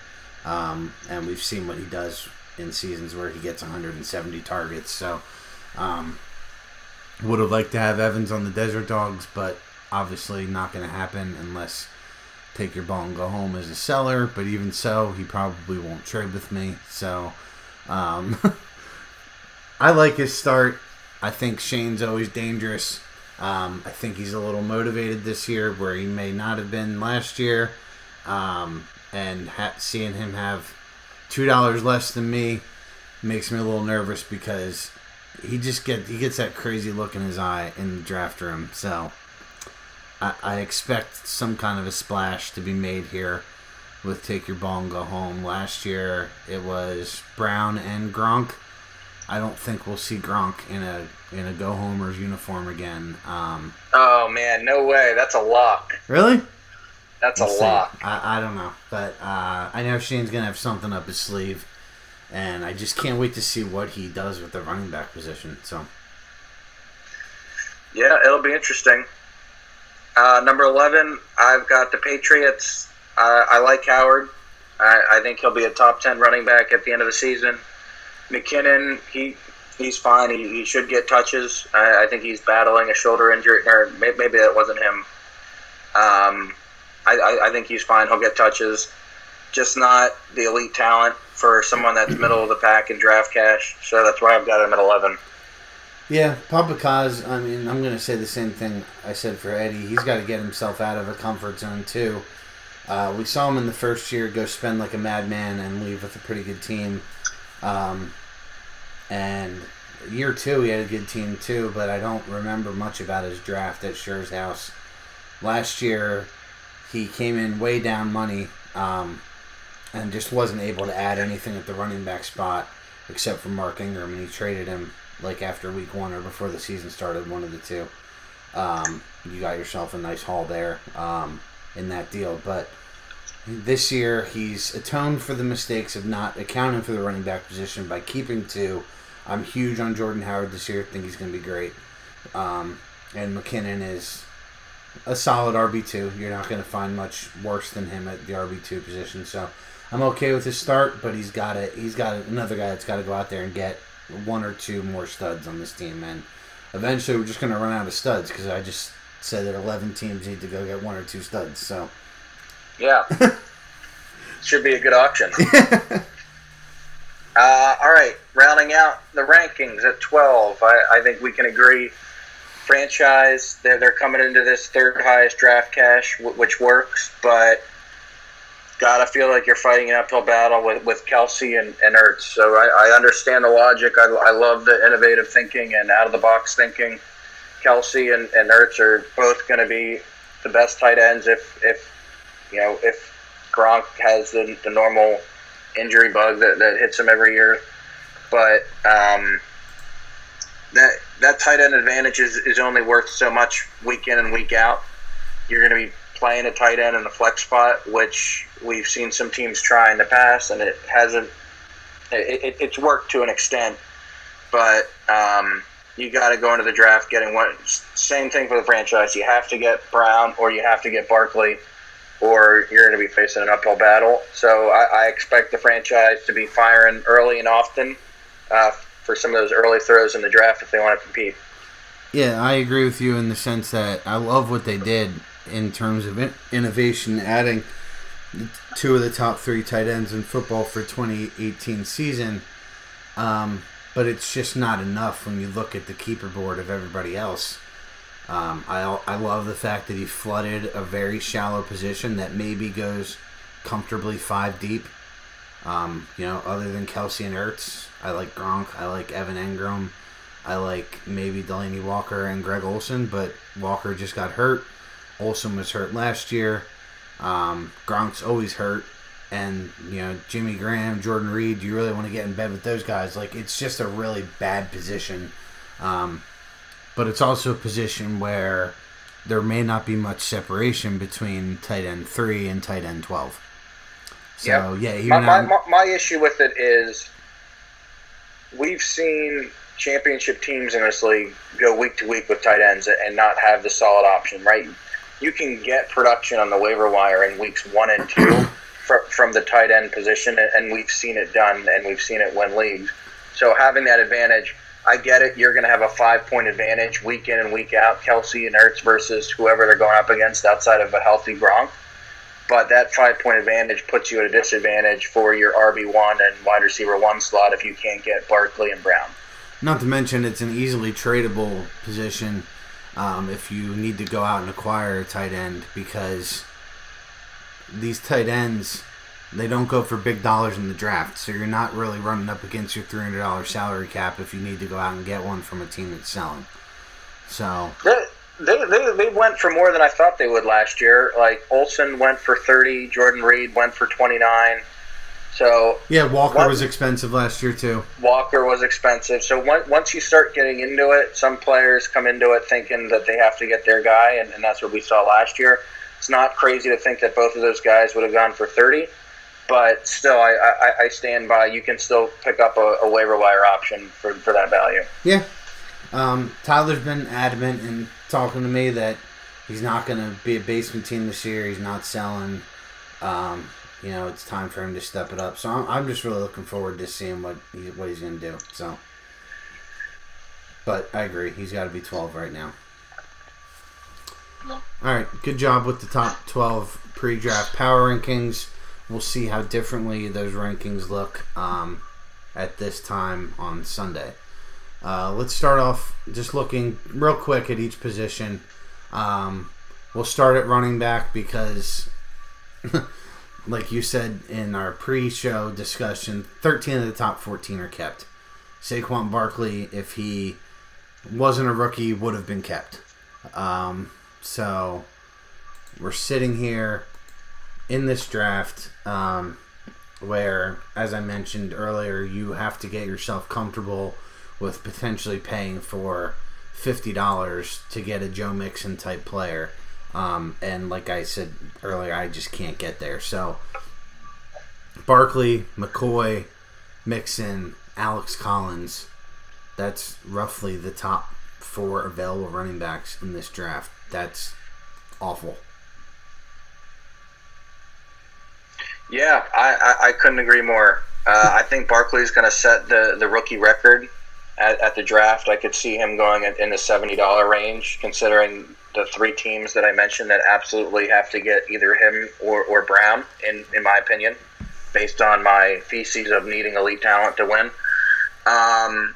Um, and we've seen what he does in seasons where he gets 170 targets. So um, would have liked to have Evans on the Desert Dogs, but obviously not going to happen unless take your ball and go home as a seller. But even so, he probably won't trade with me. So um, [LAUGHS] I like his start. I think Shane's always dangerous. Um, I think he's a little motivated this year where he may not have been last year. Um, and ha- seeing him have $2 less than me makes me a little nervous because he just get he gets that crazy look in his eye in the draft room. So I, I expect some kind of a splash to be made here with take your ball and go home. Last year it was Brown and Gronk. I don't think we'll see Gronk in a in a go homers uniform again. Um, Oh, man, no way. That's a lock. really? That's We'll a lock. I, I don't know, but uh, I know Shane's gonna have something up his sleeve, and I just can't wait to see what he does with the running back position. So. Yeah, it'll be interesting. Uh, number 11, I've got the Patriots. Uh, I like Howard. I, I think he'll be a top 10 running back at the end of the season. McKinnon, he he's fine. He, he should get touches. I, I think he's battling a shoulder injury, or may- maybe that wasn't him. Um, I, I, I think he's fine. He'll get touches. Just not the elite talent for someone that's middle of the pack in draft cash. So that's why I've got him at 11. Yeah, Papa Kaz, I mean, I'm going to say the same thing I said for Eddie. He's got to get himself out of a comfort zone, too. Uh, we saw him in the first year go spend like a madman and leave with a pretty good team. Um, and year two, he had a good team, too, but I don't remember much about his draft at Scher's house. Last year, he came in way down money um, and just wasn't able to add anything at the running back spot except for Mark Ingram, and he traded him like after week one or before the season started, one of the two. Um, you got yourself a nice haul there um, in that deal, but this year he's atoned for the mistakes of not accounting for the running back position by keeping two. I'm huge on Jordan Howard this year. think he's going to be great. Um, and McKinnon is a solid RB two. You're not going to find much worse than him at the RB two position. So I'm okay with his start, but he's got it. He's got another guy that's got to go out there and get one or two more studs on this team, and eventually we're just going to run out of studs because I just said that 11 teams need to go get one or two studs. So Yeah. [LAUGHS] Should be a good auction. [LAUGHS] uh, all right, rounding out the rankings at 12, I, I think we can agree. Franchise, they're, they're coming into this third highest draft cash, wh- which works, but gotta feel like you're fighting an uphill battle with, with Kelce and, and Ertz. So I, I understand the logic. I, I love the innovative thinking and out of the box thinking. Kelce and, and Ertz are both going to be the best tight ends if, if you know if Gronk has the, the normal injury bug that, that hits him every year. But um, that that tight end advantage is, is only worth so much week in and week out. You're going to be playing a tight end in the flex spot, which we've seen some teams try in the past, and it hasn't. It, it, it's worked to an extent, but um, you got to go into the draft getting one. Same thing for the franchise. You have to get Brown or you have to get Barkley, or you're going to be facing an uphill battle. So I, I expect the franchise to be firing early and often uh, for some of those early throws in the draft if they want to compete. Yeah, I agree with you in the sense that I love what they did in terms of innovation, adding two of the top three tight ends in football for 2018 season. Um, but it's just not enough when you look at the keeper board of everybody else. Um, I, I love the fact that he flooded a very shallow position that maybe goes comfortably five deep. Um, you know, other than Kelce and Ertz, I like Gronk, I like Evan Engram, I like maybe Delanie Walker and Greg Olsen, but Walker just got hurt. Olsen was hurt last year. Um, Gronk's always hurt and you know Jimmy Graham, Jordan Reed. Do you really want to get in bed with those guys? Like it's just a really bad position, um, but it's also a position where there may not be much separation between tight end three and tight end twelve. So yep. yeah, my, my, my issue with it is we've seen championship teams in this league go week to week with tight ends and not have the solid option, right? You can get production on the waiver wire in weeks one and two [CLEARS THROAT] from, from the tight end position, and we've seen it done, and we've seen it win leagues. So having that advantage, I get it. You're going to have a five point advantage week in and week out, Kelce and Ertz versus whoever they're going up against outside of a healthy Gronk. But that five point advantage puts you at a disadvantage for your RB one and wide receiver one slot if you can't get Barkley and Brown. Not to mention, it's an easily tradable position um, if you need to go out and acquire a tight end because these tight ends they don't go for big dollars in the draft, so you're not really running up against your three hundred dollars salary cap if you need to go out and get one from a team that's selling. So they, they, they went for more than I thought they would last year. Like Olsen went for thirty, Jordan Reed went for twenty nine. So yeah, Walker one, was expensive last year too. Walker was expensive. So once you start getting into it, some players come into it thinking that they have to get their guy, and, and that's what we saw last year. It's not crazy to think that both of those guys would have gone for 30, but still, I, I, I stand by. You can still pick up a, a, waiver wire option for, for that value. Yeah. Um, Tyler's been adamant in talking to me that he's not going to be a basement team this year. He's not selling. Um, you know, it's time for him to step it up. So I'm, I'm just really looking forward to seeing what he, what he's going to do. So, but I agree, he's got to be 12 right now. All right, good job with the top 12 pre-draft power rankings. We'll see how differently those rankings look um, at this time on Sunday. Uh, let's start off just looking real quick at each position. Um, we'll start at running back because, [LAUGHS] like you said in our pre-show discussion, 13 of the top 14 are kept. Saquon Barkley, if he wasn't a rookie, would have been kept. Um, so we're sitting here in this draft um, where, as I mentioned earlier, you have to get yourself comfortable with potentially paying for fifty dollars to get a Joe Mixon type player. Um, and like I said earlier, I just can't get there. So Barkley, McCoy, Mixon, Alex Collins. That's roughly the top four available running backs in this draft that's awful. Yeah, I, I, I couldn't agree more. Uh, I think Barkley is going to set the, the rookie record at, at the draft. I could see him going in the $70 range, considering the three teams that I mentioned that absolutely have to get either him or, or Brown, in, in my opinion, based on my theses of needing elite talent to win. Um,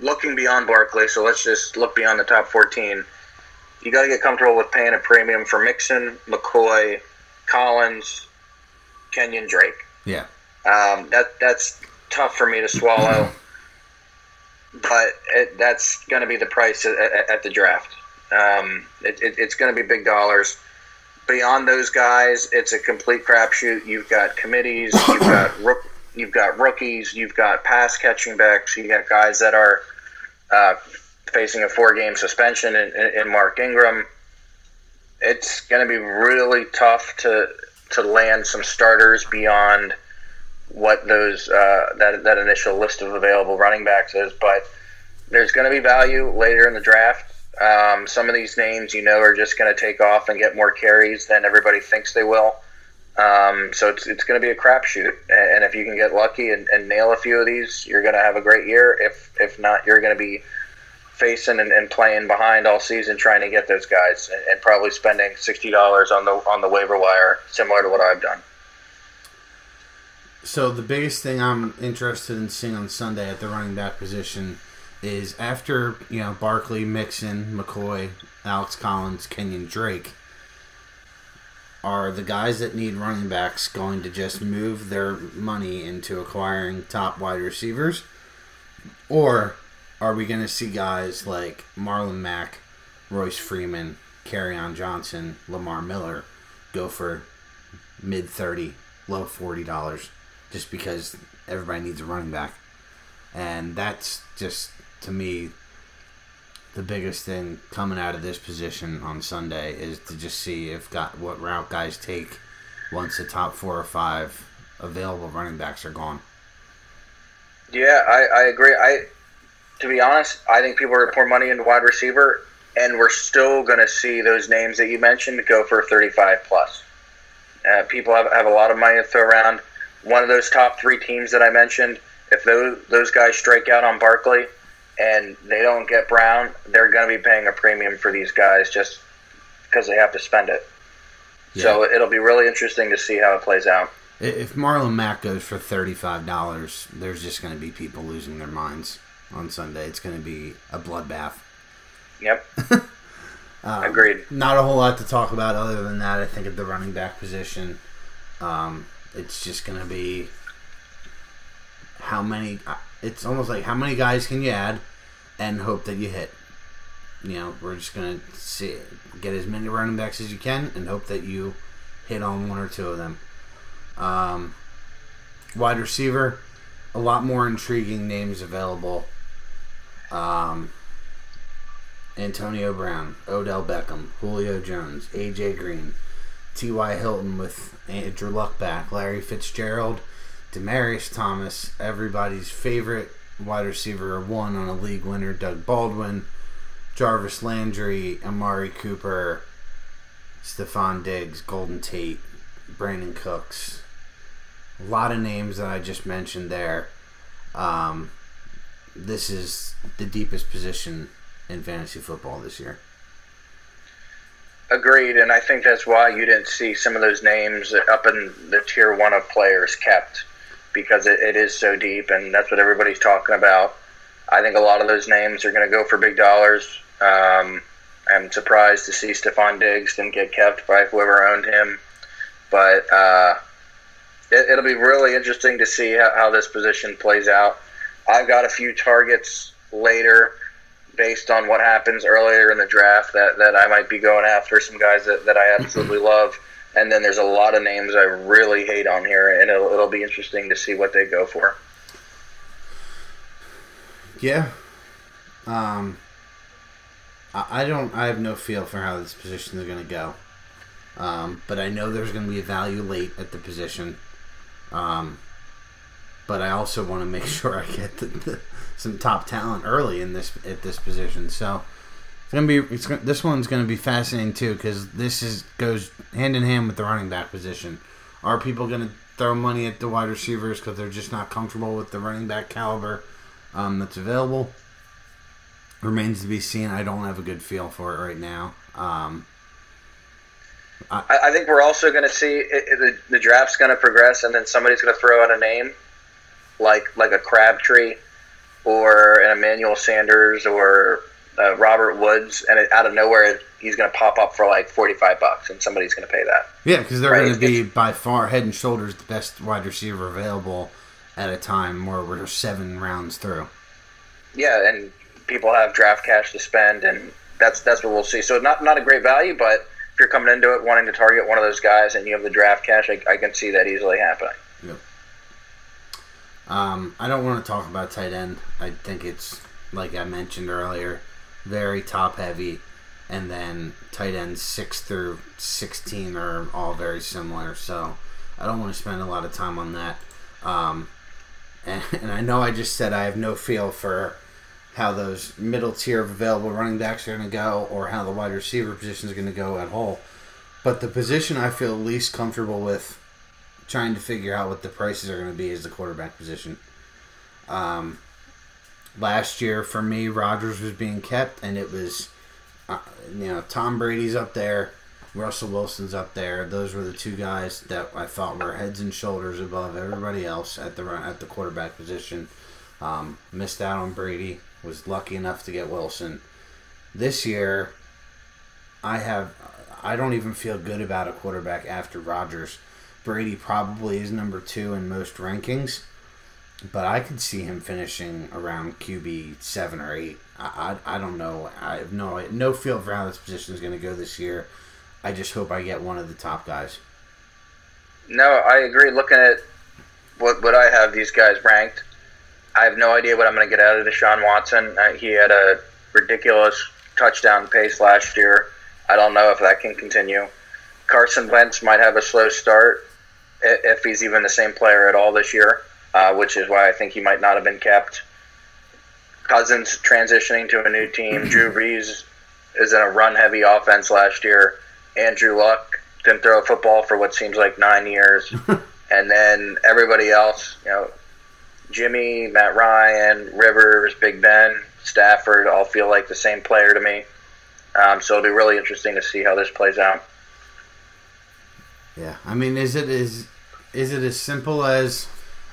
looking beyond Barkley, so let's just look beyond the top 14 you got to get comfortable with paying a premium for Mixon, McCoy, Collins, Kenyon Drake. Yeah. Um, that that's tough for me to swallow, but it, that's going to be the price at, at, at the draft. Um, it, it, it's going to be big dollars. Beyond those guys, it's a complete crapshoot. You've got committees, you've got [COUGHS] rook, you've got rookies, you've got pass catching backs, you got guys that are uh, facing a four game suspension in, in, in Mark Ingram. It's going to be really tough to to land some starters beyond what those uh, that that initial list of available running backs is. But there's going to be value later in the draft. Um, some of these names, you know, are just going to take off and get more carries than everybody thinks they will. Um, so it's, it's going to be a crapshoot, and if you can get lucky and, and nail a few of these, you're going to have a great year. If if not, you're going to be facing and, and, playing behind all season trying to get those guys, and, and probably spending sixty dollars on the on the waiver wire, similar to what I've done. So the biggest thing I'm interested in seeing on Sunday at the running back position is after you know Barkley, Mixon, McCoy, Alex Collins, Kenyon Drake. Are the guys that need running backs going to just move their money into acquiring top wide receivers? Or are we going to see guys like Marlon Mack, Royce Freeman, on Johnson, Lamar Miller go for mid 30, low $40 just because everybody needs a running back? And that's just, to me, the biggest thing coming out of this position on Sunday is to just see if got what route guys take once the top four or five available running backs are gone. Yeah, I, I agree. I to be honest, I think people are pour money into wide receiver, and we're still going to see those names that you mentioned go for 35 plus. Uh, people have, have a lot of money to throw around. One of those top three teams that I mentioned, if those those guys strike out on Barkley, and they don't get Brown, they're going to be paying a premium for these guys just because they have to spend it. Yeah. So it'll be really interesting to see how it plays out. If Marlon Mack goes for thirty-five dollars, there's just going to be people losing their minds on Sunday. It's going to be a bloodbath. Yep. [LAUGHS] um, Agreed. Not a whole lot to talk about other than that. I think at the running back position, um, it's just going to be how many it's almost like how many guys can you add and hope that you hit. You know, we're just gonna see get as many running backs as you can and hope that you hit on one or two of them. Um, wide receiver, a lot more intriguing names available. Um, Antonio Brown, Odell Beckham, Julio Jones, AJ Green, T.Y. Hilton with Andrew Luck back, Larry Fitzgerald, Demaryius Thomas, everybody's favorite wide receiver one on a league winner, Doug Baldwin, Jarvis Landry, Amari Cooper, Stefon Diggs, Golden Tate, Brandin Cooks. A lot of names that I just mentioned there. Um, this is the deepest position in fantasy football this year. Agreed, and I think that's why you didn't see some of those names up in the tier one of players kept because it, it is so deep, and that's what everybody's talking about. I think a lot of those names are going to go for big dollars. Um, I'm surprised to see Stefon Diggs didn't get kept by whoever owned him, but uh, it, will be really interesting to see how, how this position plays out. I've got a few targets later based on what happens earlier in the draft that, that I might be going after some guys that, that I absolutely [CLEARS THROAT] love and then there's a lot of names I really hate on here, and it'll, it'll be interesting to see what they go for. Yeah. Um, I, I don't. I have no feel for how this position is going to go. Um, but I know there's going to be a value late at the position. Um, but I also want to make [LAUGHS] sure I get the, the, some top talent early in this at this position. So it's gonna be. It's gonna, this one's gonna be fascinating too because this is goes hand in hand with the running back position. Are people gonna throw money at the wide receivers because they're just not comfortable with the running back caliber um, that's available? Remains to be seen. I don't have a good feel for it right now. Um, I, I, think we're also going to see it, it, the, the draft's going to progress, and then somebody's going to throw out a name like like a Crabtree or an Emmanuel Sanders or uh, Robert Woods, and it, out of nowhere he's going to pop up for like forty five bucks, and somebody's going to pay that. Yeah, because they're Right, going to be it's- by far head and shoulders the best wide receiver available at a time where we're seven rounds through. Yeah, and people have draft cash to spend, and that's that's what we'll see. So not not a great value, but if you're coming into it wanting to target one of those guys and you have the draft cash, I, I can see that easily happening. Um, I don't want to talk about tight end. I think it's like I mentioned earlier, very top heavy, and then tight ends six through sixteen are all very similar. So I don't want to spend a lot of time on that. Um, and, [LAUGHS] and I know I just said I have no feel for how those middle tier of available running backs are going to go, or how the wide receiver position is going to go at whole. But the position I feel least comfortable with trying to figure out what the prices are going to be is the quarterback position. Um, last year for me, Rodgers was being kept, and it was, uh, you know, Tom Brady's up there, Russell Wilson's up there. Those were the two guys that I thought were heads and shoulders above everybody else at the at the quarterback position. Um, missed out on Brady. Was lucky enough to get Wilson. This year, I have. I don't even feel good about a quarterback after Rodgers. Brady probably is number two in most rankings, but I could see him finishing around QB seven or eight. I, I, I don't know. I have no no feel for how this position is going to go this year. I just hope I get one of the top guys. No, I agree. Looking at what what I have these guys ranked, I have no idea what I'm going to get out of Deshaun Watson. Uh, he had a ridiculous touchdown pace last year. I don't know if that can continue. Carson Wentz might have a slow start if he's even the same player at all this year, uh, which is why I think he might not have been kept. Cousins transitioning to a new team. Drew Brees is in a run-heavy offense last year. Andrew Luck didn't throw a football for what seems like nine years, [LAUGHS] and then everybody else, you know, Jimmy, Matt Ryan, Rivers, Big Ben, Stafford, all feel like the same player to me. Um, so it'll be really interesting to see how this plays out. Yeah, I mean, is it is is it as simple as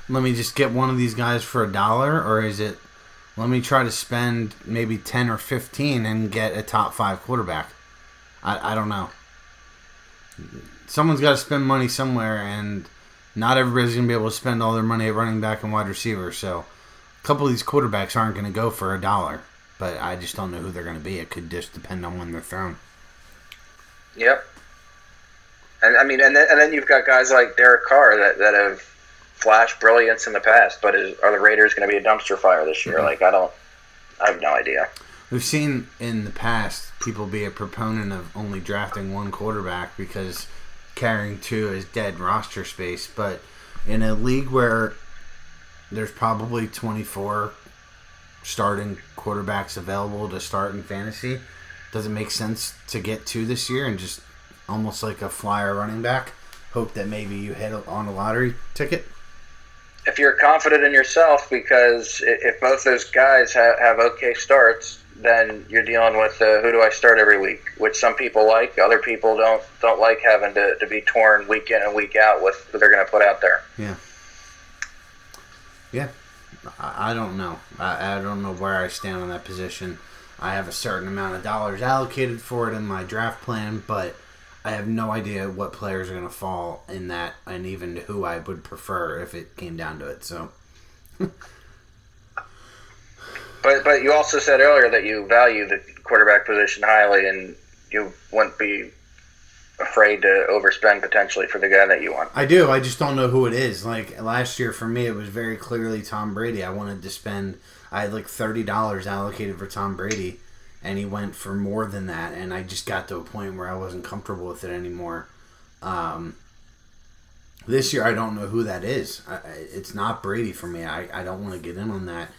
let me just get one of these guys for a dollar, or is it let me try to spend maybe ten or fifteen and get a top five quarterback? I I don't know. Someone's got to spend money somewhere, and not everybody's gonna be able to spend all their money at running back and wide receiver. So, a couple of these quarterbacks aren't gonna go for a dollar, but I just don't know who they're gonna be. It could just depend on when they're thrown. Yep. And I mean, and then, and then you've got guys like Derek Carr that, that have flashed brilliance in the past, but is, are the Raiders going to be a dumpster fire this year? Mm-hmm. Like, I don't, I have no idea. We've seen in the past people be a proponent of only drafting one quarterback because carrying two is dead roster space. But in a league where there's probably 24 starting quarterbacks available to start in fantasy, does it make sense to get two this year and just almost like a flyer running back? Hope that maybe you hit on a lottery ticket? If you're confident in yourself, because if both those guys have, have okay starts, then you're dealing with uh, who do I start every week, which some people like, other people don't don't like having to, to be torn week in and week out with who they're going to put out there. Yeah. Yeah. I, I don't know. I, I don't know where I stand on that position. I have a certain amount of dollars allocated for it in my draft plan, but I have no idea what players are going to fall in that and even who I would prefer if it came down to it. So, But but you also said earlier that you value the quarterback position highly, and you wouldn't be afraid to overspend potentially for the guy that you want. I do. I just don't know who it is. Like last year for me, it was very clearly Tom Brady. I wanted to spend. I had like thirty dollars allocated for Tom Brady, and he went for more than that. And I just got to a point where I wasn't comfortable with it anymore. Um, this year, I don't know who that is. I, it's not Brady for me. I, I don't want to get in on that,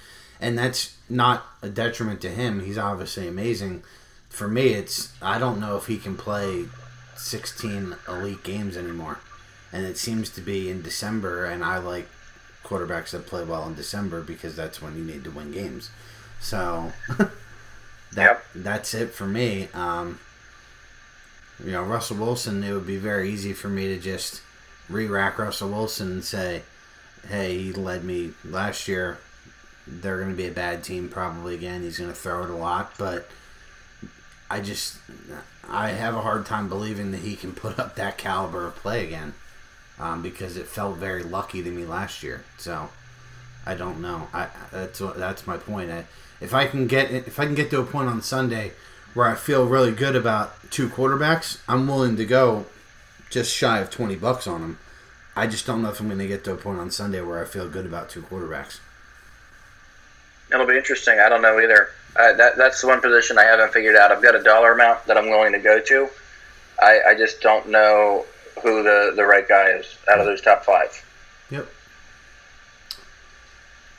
and that's not a detriment to him. He's obviously amazing. For me, it's I don't know if he can play 16 elite games anymore. And it seems to be in December, and I like quarterbacks that play well in December because that's when you need to win games. So [LAUGHS] that Yep. that's it for me. Um, you know, Russell Wilson, it would be very easy for me to just re-rack Russell Wilson and say, "Hey, he led me last year. they're going to be a bad team probably again. He's going to throw it a lot, but I just I have a hard time believing that he can put up that caliber of play again um, because it felt very lucky to me last year. So I don't know. I that's that's my point. I, if I can get if I can get to a point on Sunday where I feel really good about two quarterbacks, I'm willing to go just shy of twenty bucks on them. I just don't know if I'm going to get to a point on Sunday where I feel good about two quarterbacks. It'll be interesting. I don't know either. Uh, that that's the one position I haven't figured out. I've got a dollar amount that I'm willing to go to. I, I just don't know who the, the right guy is out of those top five. Yep.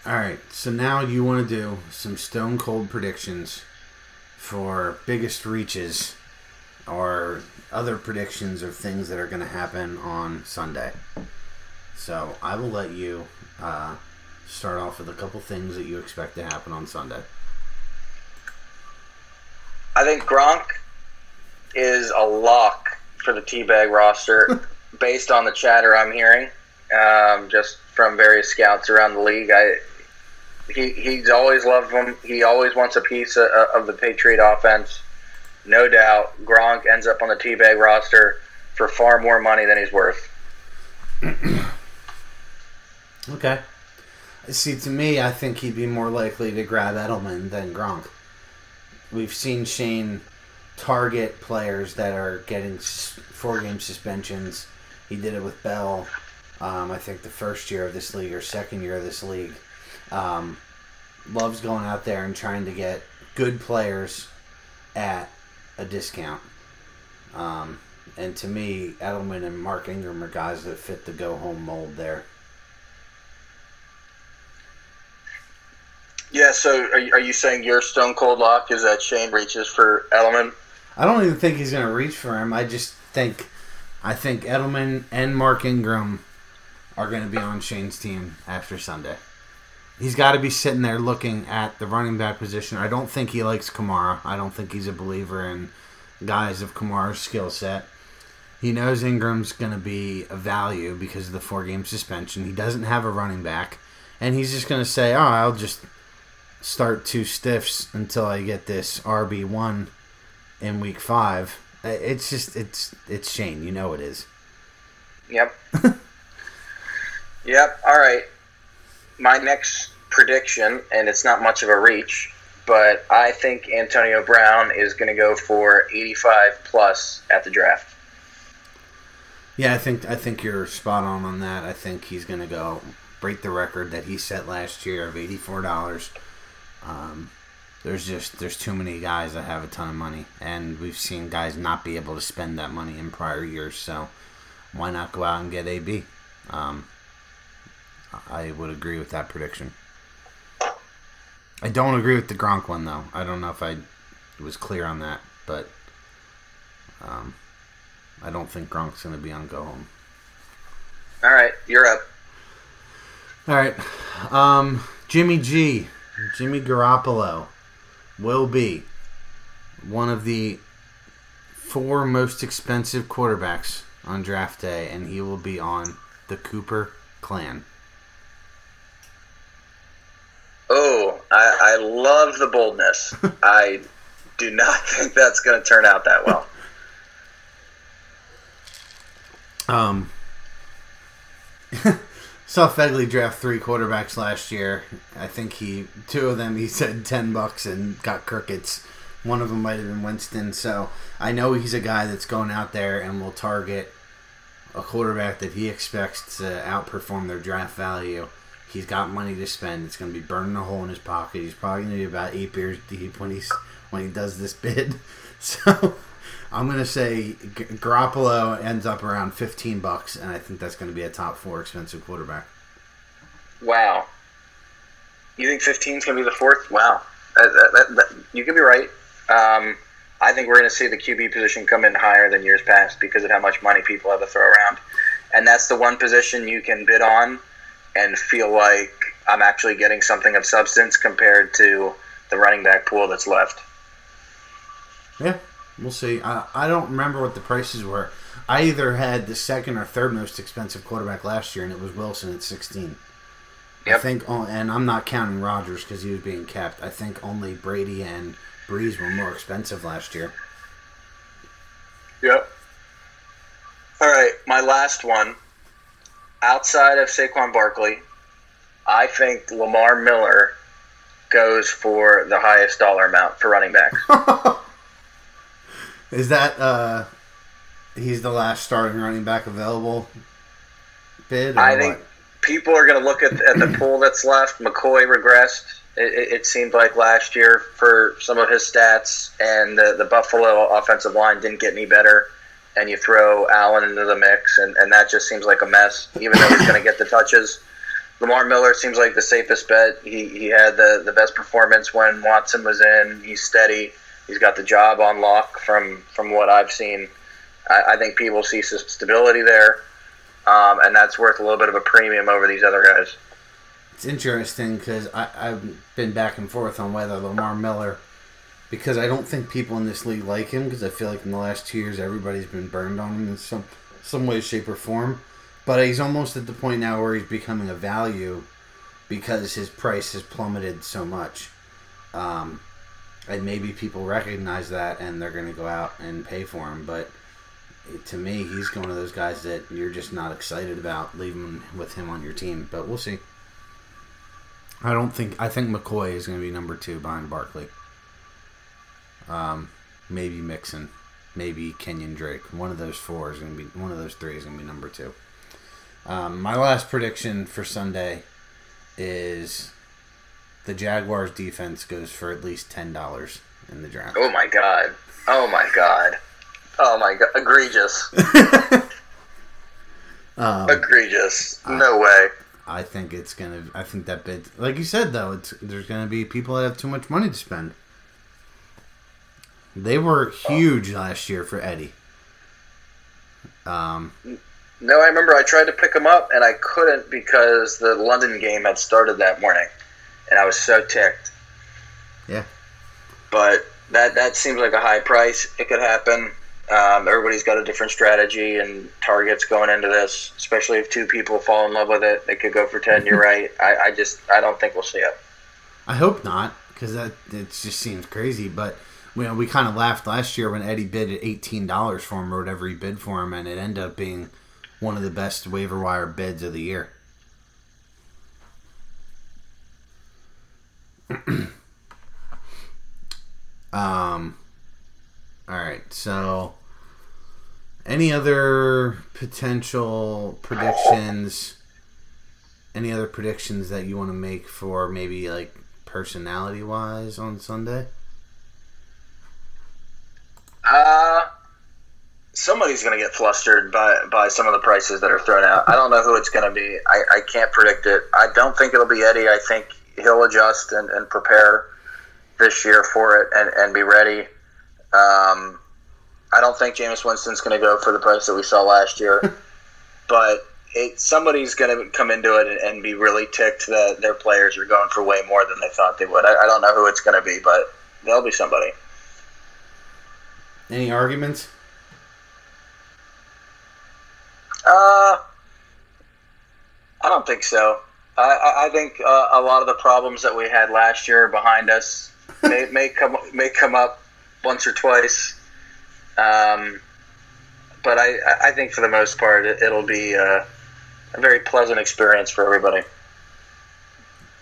All right, so now you want to do some stone cold predictions for biggest reaches or other predictions of things that are going to happen on Sunday. So I will let you uh, start off with a couple things that you expect to happen on Sunday. I think Gronk is a lock for the teabag roster [LAUGHS] based on the chatter I'm hearing, um, just from various scouts around the league. I he he's always loved him. He always wants a piece of, of the Patriot offense. No doubt, Gronk ends up on the teabag roster for far more money than he's worth. [CLEARS THROAT] okay. See, to me, I think he'd be more likely to grab Edelman than Gronk. We've seen Shane target players that are getting four game suspensions. He did it with Bell. Um, I think the first year of this league or second year of this league. Um, loves going out there and trying to get good players at a discount. Um, and to me, Edelman and Mark Ingram are guys that fit the go home mold there. Yeah, so are you, are you saying your stone cold lock is that Shane reaches for Edelman? I don't even think he's going to reach for him. I just think, I think Edelman and Mark Ingram are going to be on Shane's team after Sunday. He's got to be sitting there looking at the running back position. I don't think he likes Kamara. I don't think he's a believer in guys of Kamara's skill set. He knows Ingram's going to be a value because of the four game suspension. He doesn't have a running back. And he's just going to say, oh, I'll just start two stiffs until I get this RB1 in week five. It's just, it's, it's Shane. You know it is. Yep. [LAUGHS] yep. All right. My next prediction, and it's not much of a reach, but I think Antonio Brown is going to go for 85 plus at the draft. Yeah, I think I think you're spot on on that. I think he's going to go break the record that he set last year of eighty four dollars. Um, there's just there's too many guys that have a ton of money, and we've seen guys not be able to spend that money in prior years. So why not go out and get AB? Um, I would agree with that prediction. I don't agree with the Gronk one though. I don't know if I was clear on that, but um, I don't think Gronk's going to be on go home. All right, you're up. All right, um, Jimmy G, Jimmy Garoppolo will be one of the four most expensive quarterbacks on draft day, and he will be on the Cooper clan. Oh, I, I love the boldness. [LAUGHS] I do not [LAUGHS] think that's going to turn out that well. Um, [LAUGHS] saw Fegley draft three quarterbacks last year. I think he two of them he said ten bucks and got crickets. One of them might have been Winston. So I know he's a guy that's going out there and will target a quarterback that he expects to outperform their draft value. He's got money to spend. It's going to be burning a hole in his pocket. He's probably going to be about eight beers deep when he's when he does this bid. [LAUGHS] So I'm going to say Garoppolo ends up around 15 bucks, and I think that's going to be a top four expensive quarterback. Wow. You think 15 is going to be the fourth? Wow. That, that, that, you could be right. Um, I think we're going to see the QB position come in higher than years past because of how much money people have to throw around. And that's the one position you can bid on and feel like I'm actually getting something of substance compared to the running back pool that's left. Yeah, we'll see. I, I don't remember what the prices were. I either had the second or third most expensive quarterback last year, and it was Wilson at 16. I think, and I'm not counting Rodgers because he was being kept. I think only Brady and Brees were more expensive last year. Yep. All right, my last one. Outside of Saquon Barkley, I think Lamar Miller goes for the highest dollar amount for running back. [LAUGHS] Is that uh he's the last starting running back available bid? I think what? people are going to look at, at the pool that's left. McCoy regressed. It, it, it seemed like last year for some of his stats, and the, the Buffalo offensive line didn't get any better. And you throw Allen into the mix, and, and that just seems like a mess, even though he's going to get the touches. Lamar Miller seems like the safest bet. He, he had the, the best performance when Watson was in. He's steady. He's got the job on lock from, from what I've seen. I, I think people see some stability there um, and that's worth a little bit of a premium over these other guys. It's interesting because I've been back and forth on whether Lamar Miller, because I don't think people in this league like him because I feel like in the last two years everybody's been burned on him in some some way, shape, or form. But he's almost at the point now where he's becoming a value because his price has plummeted so much. Um, and maybe people recognize that and they're going to go out and pay for him. But to me, he's one of those guys that you're just not excited about leaving with him on your team. But we'll see. I don't think I think McCoy is going to be number two behind Barkley. Um, maybe Mixon, maybe Kenyan Drake. One of those four is going to be one of those three is going to be number two. Um, my last prediction for Sunday is the Jaguars defense goes for at least ten dollars in the draft. Oh my god! Oh my god! Oh my god! Egregious! [LAUGHS] Um, Egregious! No way! I think it's gonna. I think that bid, like you said, though, it's there's gonna be people that have too much money to spend. They were huge last year for Eddie. Um, No, I remember I tried to pick him up and I couldn't because the London game had started that morning, and I was so ticked. Yeah. But that that seems like a high price. It could happen. Um, everybody's got a different strategy and targets going into this, especially if two people fall in love with it. They could go for ten. You're [LAUGHS] right. I, I just I don't think we'll see it. I hope not, because that it just seems crazy. But you know, we kind of laughed last year when Eddie bid at eighteen dollars for him or whatever he bid for him, and it ended up being one of the best waiver wire bids of the year. [CLEARS THROAT] um. All right, so any other potential predictions? Any other predictions that you want to make for maybe like personality wise on Sunday? Uh, somebody's going to get flustered by, by some of the prices that are thrown out. I don't know who it's going to be. I, I can't predict it. I don't think it'll be Eddie. I think he'll adjust and, and prepare this year for it and, and be ready. Um, I don't think Jameis Winston's going to go for the price that we saw last year, [LAUGHS] but it, somebody's going to come into it and, and be really ticked that their players are going for way more than they thought they would. I, I don't know who it's going to be, but there'll be somebody. Any arguments? Uh, I don't think so. I, I, think uh, a lot of the problems that we had last year are behind us [LAUGHS] may, may come may come up once or twice. Um, but I, I think for the most part it, it'll be uh, a very pleasant experience for everybody.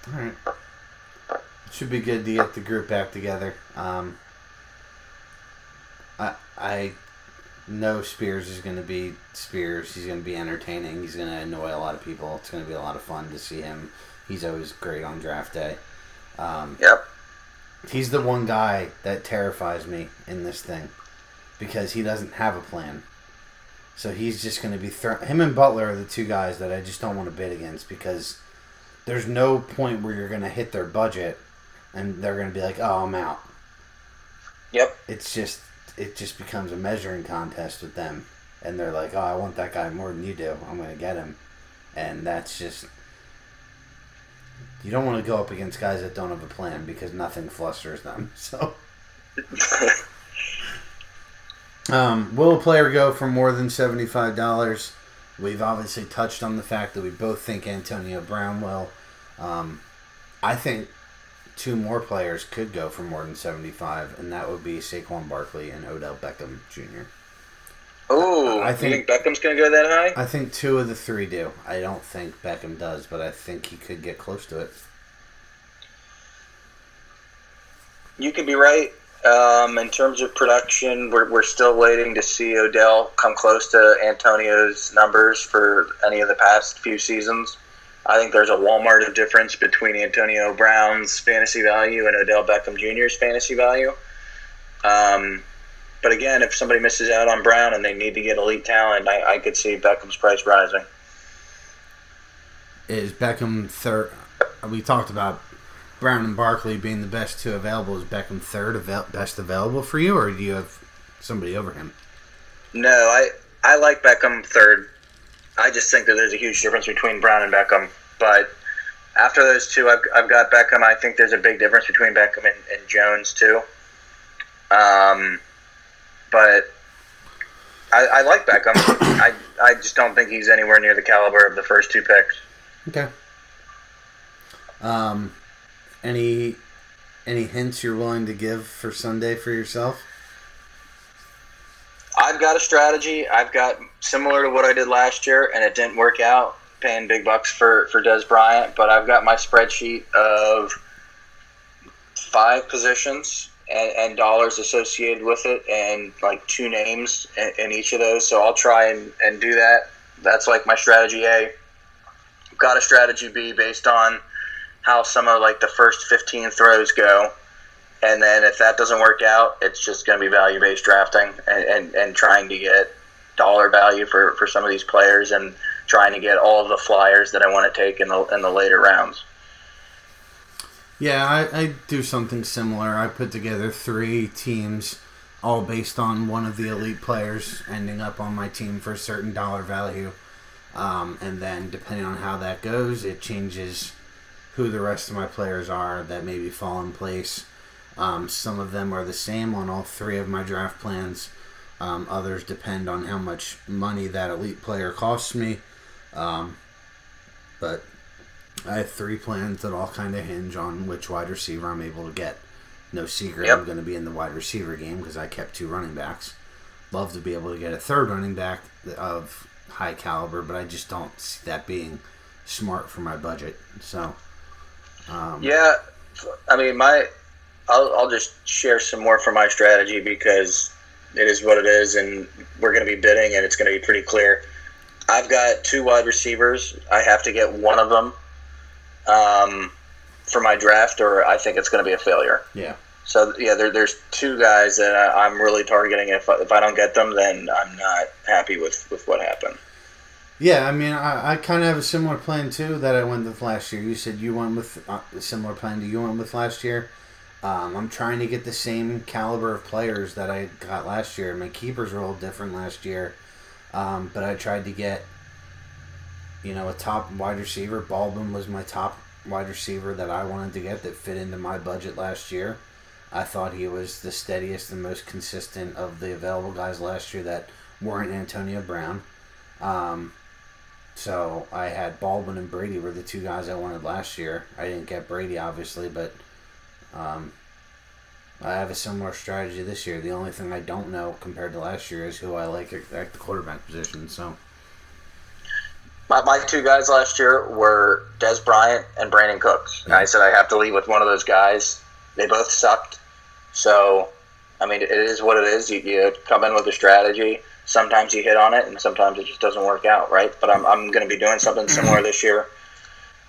All right. Should be good to get the group back together. Um, I know Spears is going to be Spears. He's going to be entertaining. He's going to annoy a lot of people. It's going to be a lot of fun to see him. He's always great on draft day. Um, Yep. he's the one guy that terrifies me in this thing because he doesn't have a plan. So he's just going to be thrown. Him and Butler are the two guys that I just don't want to bid against because there's no point where you're going to hit their budget and they're going to be like, "Oh, I'm out." Yep. It's just it just becomes a measuring contest with them, and they're like, "Oh, I want that guy more than you do. I'm going to get him," and that's just you don't want to go up against guys that don't have a plan because nothing flusters them. [LAUGHS] So. [LAUGHS] Um, will a player go for more than seventy-five dollars? We've obviously touched on the fact that we both think Antonio Brown will. Um, I think two more players could go for more than 75, and that would be Saquon Barkley and Odell Beckham Jr. Oh, I I think- think Beckham's going to go that high? I think two of the three do. I don't think Beckham does, but I think he could get close to it. You could be right. Um, in terms of production, we're, we're still waiting to see Odell come close to Antonio's numbers for any of the past few seasons. I think there's a Walmart of difference between Antonio Brown's fantasy value and Odell Beckham Jr.'s fantasy value. Um, but again, if somebody misses out on Brown and they need to get elite talent, I, I could see Beckham's price rising. Is Beckham third? We talked about Brown and Barkley being the best two available. Is Beckham third avail- best available for you, or do you have somebody over him? No, I I like Beckham third. I just think that there's a huge difference between Brown and Beckham. But after those two, I've, I've got Beckham. I think there's a big difference between Beckham and, and Jones too. Um, but I, I like Beckham. I I just don't think he's anywhere near the caliber of the first two picks. Okay. Um, any any hints you're willing to give for Sunday for yourself? I've got a strategy. I've got similar to what I did last year, and it didn't work out, paying big bucks for for Dez Bryant. But I've got my spreadsheet of five positions and, and dollars associated with it, and like two names in, in each of those. So I'll try and, and do that. That's like my strategy A. I've got a strategy B based on how some of like the first 15 throws go and then if that doesn't work out, it's just going to be value based drafting and, and, and trying to get dollar value for, for some of these players and trying to get all of the flyers that I want to take in the in the later rounds. Yeah, I, I do something similar. I put together three teams, all based on one of the elite players ending up on my team for a certain dollar value. Um, and then, depending on how that goes, it changes who the rest of my players are that maybe fall in place. Um, some of them are the same on all three of my draft plans. Um, others depend on how much money that elite player costs me. Um, but I have three plans that all kind of hinge on which wide receiver I'm able to get. No secret, Yep. I'm going to be in the wide receiver game because I kept two running backs. Love to be able to get a third running back of high caliber, but I just don't see that being smart for my budget. So, um, Yeah, I mean my I'll, I'll just share some more from my strategy because it is what it is, and we're going to be bidding, and it's going to be pretty clear. I've got two wide receivers. I have to get one of them um, for my draft, or I think it's going to be a failure. yeah. So yeah, there, there's two guys that I, I'm really targeting. If I, if I don't get them, then I'm not happy with, with what happened. Yeah, I mean, I, I kind of have a similar plan too that I went with last year. You said you went with uh, a similar plan to you went with last year. Um, I'm trying to get the same caliber of players that I got last year. My keepers were all different last year, um, but I tried to get, you know, a top wide receiver. Baldwin was my top wide receiver that I wanted to get that fit into my budget last year. I thought he was the steadiest and most consistent of the available guys last year that weren't Antonio Brown. Um, so I had Baldwin and Brady were the two guys I wanted last year. I didn't get Brady obviously, but um, I have a similar strategy this year. The only thing I don't know compared to last year is who I like at, the quarterback position. So My, my two guys last year were Dez Bryant and Brandin Cooks. And I said I have to leave with one of those guys. They both sucked. So, I mean, it is what it is. You, you come in with a strategy. Sometimes you hit on it, and sometimes it just doesn't work out, right? But I'm, I'm going to be doing something similar [CLEARS THROAT] this year.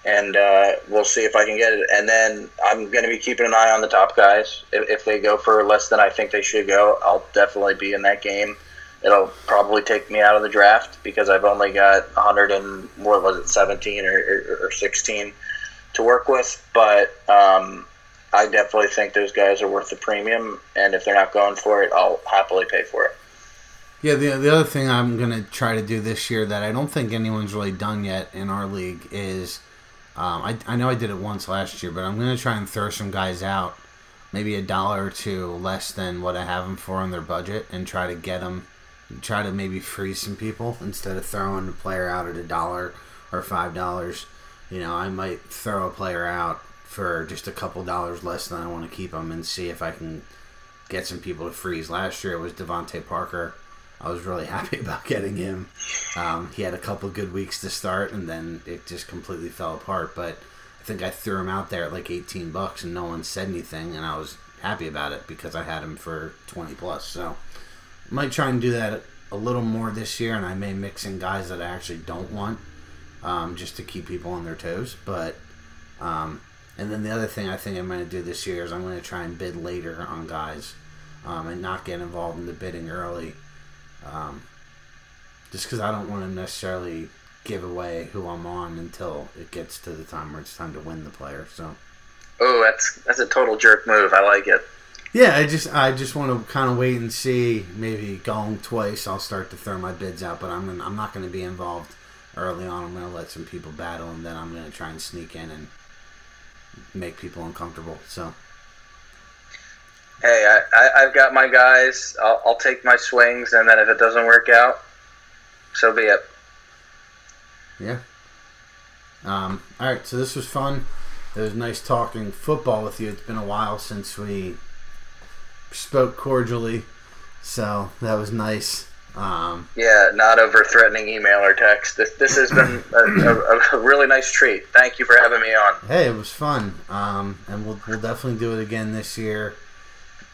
And uh, we'll see if I can get it. And then I'm going to be keeping an eye on the top guys. If, if they go for less than I think they should go, I'll definitely be in that game it'll probably take me out of the draft because I've only got 100 and what was it 17 or, or, or 16 to work with but um, I definitely think those guys are worth the premium and if they're not going for it I'll happily pay for it yeah, the the other thing I'm gonna try to do this year that I don't think anyone's really done yet in our league is, um, I I know I did it once last year, but I'm gonna try and throw some guys out, maybe a dollar or two less than what I have them for on their budget, and try to get them try to maybe freeze some people instead of throwing the player out at a dollar or five dollars. you know, I might throw a player out for just a couple dollars less than I want to keep them and see if I can get some people to freeze. Last year it was DeVante Parker. I was really [LAUGHS] happy about getting him. Um, he had a couple good weeks to start, and then it just completely fell apart. But I think I threw him out there at like 18 bucks, and no one said anything, and I was happy about it because I had him for 20 plus. So I might try and do that a little more this year, and I may mix in guys that I actually don't want, um, just to keep people on their toes. But um, and then the other thing I think I'm going to do this year is I'm going to try and bid later on guys, um, and not get involved in the bidding early, um, just because I don't want to necessarily give away who I'm on until it gets to the time where it's time to win the player. So. Oh, that's that's a total jerk move. I like it. Yeah, I just I just want to kind of wait and see. Maybe going twice, I'll start to throw my bids out. But I'm gonna, I'm not going to be involved early on. I'm going to let some people battle, and then I'm going to try and sneak in and make people uncomfortable. So. Hey, I, I, have got my guys. I'll, I'll take my swings, and then if it doesn't work out, so be it. Yeah. Um, all right, so this was fun. It was nice talking football with you. It's been a while since we spoke cordially, so that was nice. Um, yeah, not over threatening email or text. This this has been a, a, a, really nice treat. Thank you for having me on. Hey, it was fun, um, and we'll we'll definitely do it again this year.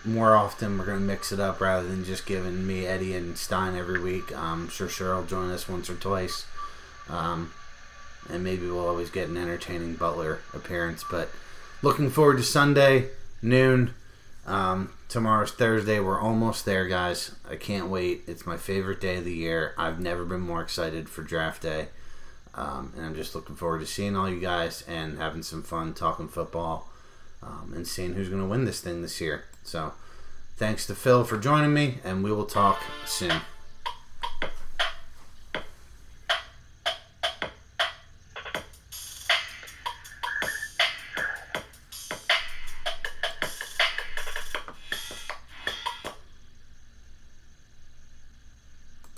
More often, we're gonna mix it up rather than just giving me Eddie and Stein every week. I'm sure Cheryl will join us once or twice, um, and maybe we'll always get an entertaining Butler appearance. But looking forward to Sunday noon. Um, tomorrow's Thursday. We're almost there, guys. I can't wait. It's my favorite day of the year. I've never been more excited for draft day. Um, and I'm just looking forward to seeing all you guys and having some fun talking football um, and seeing who's going to win this thing this year. So thanks to Phil for joining me, and we will talk soon.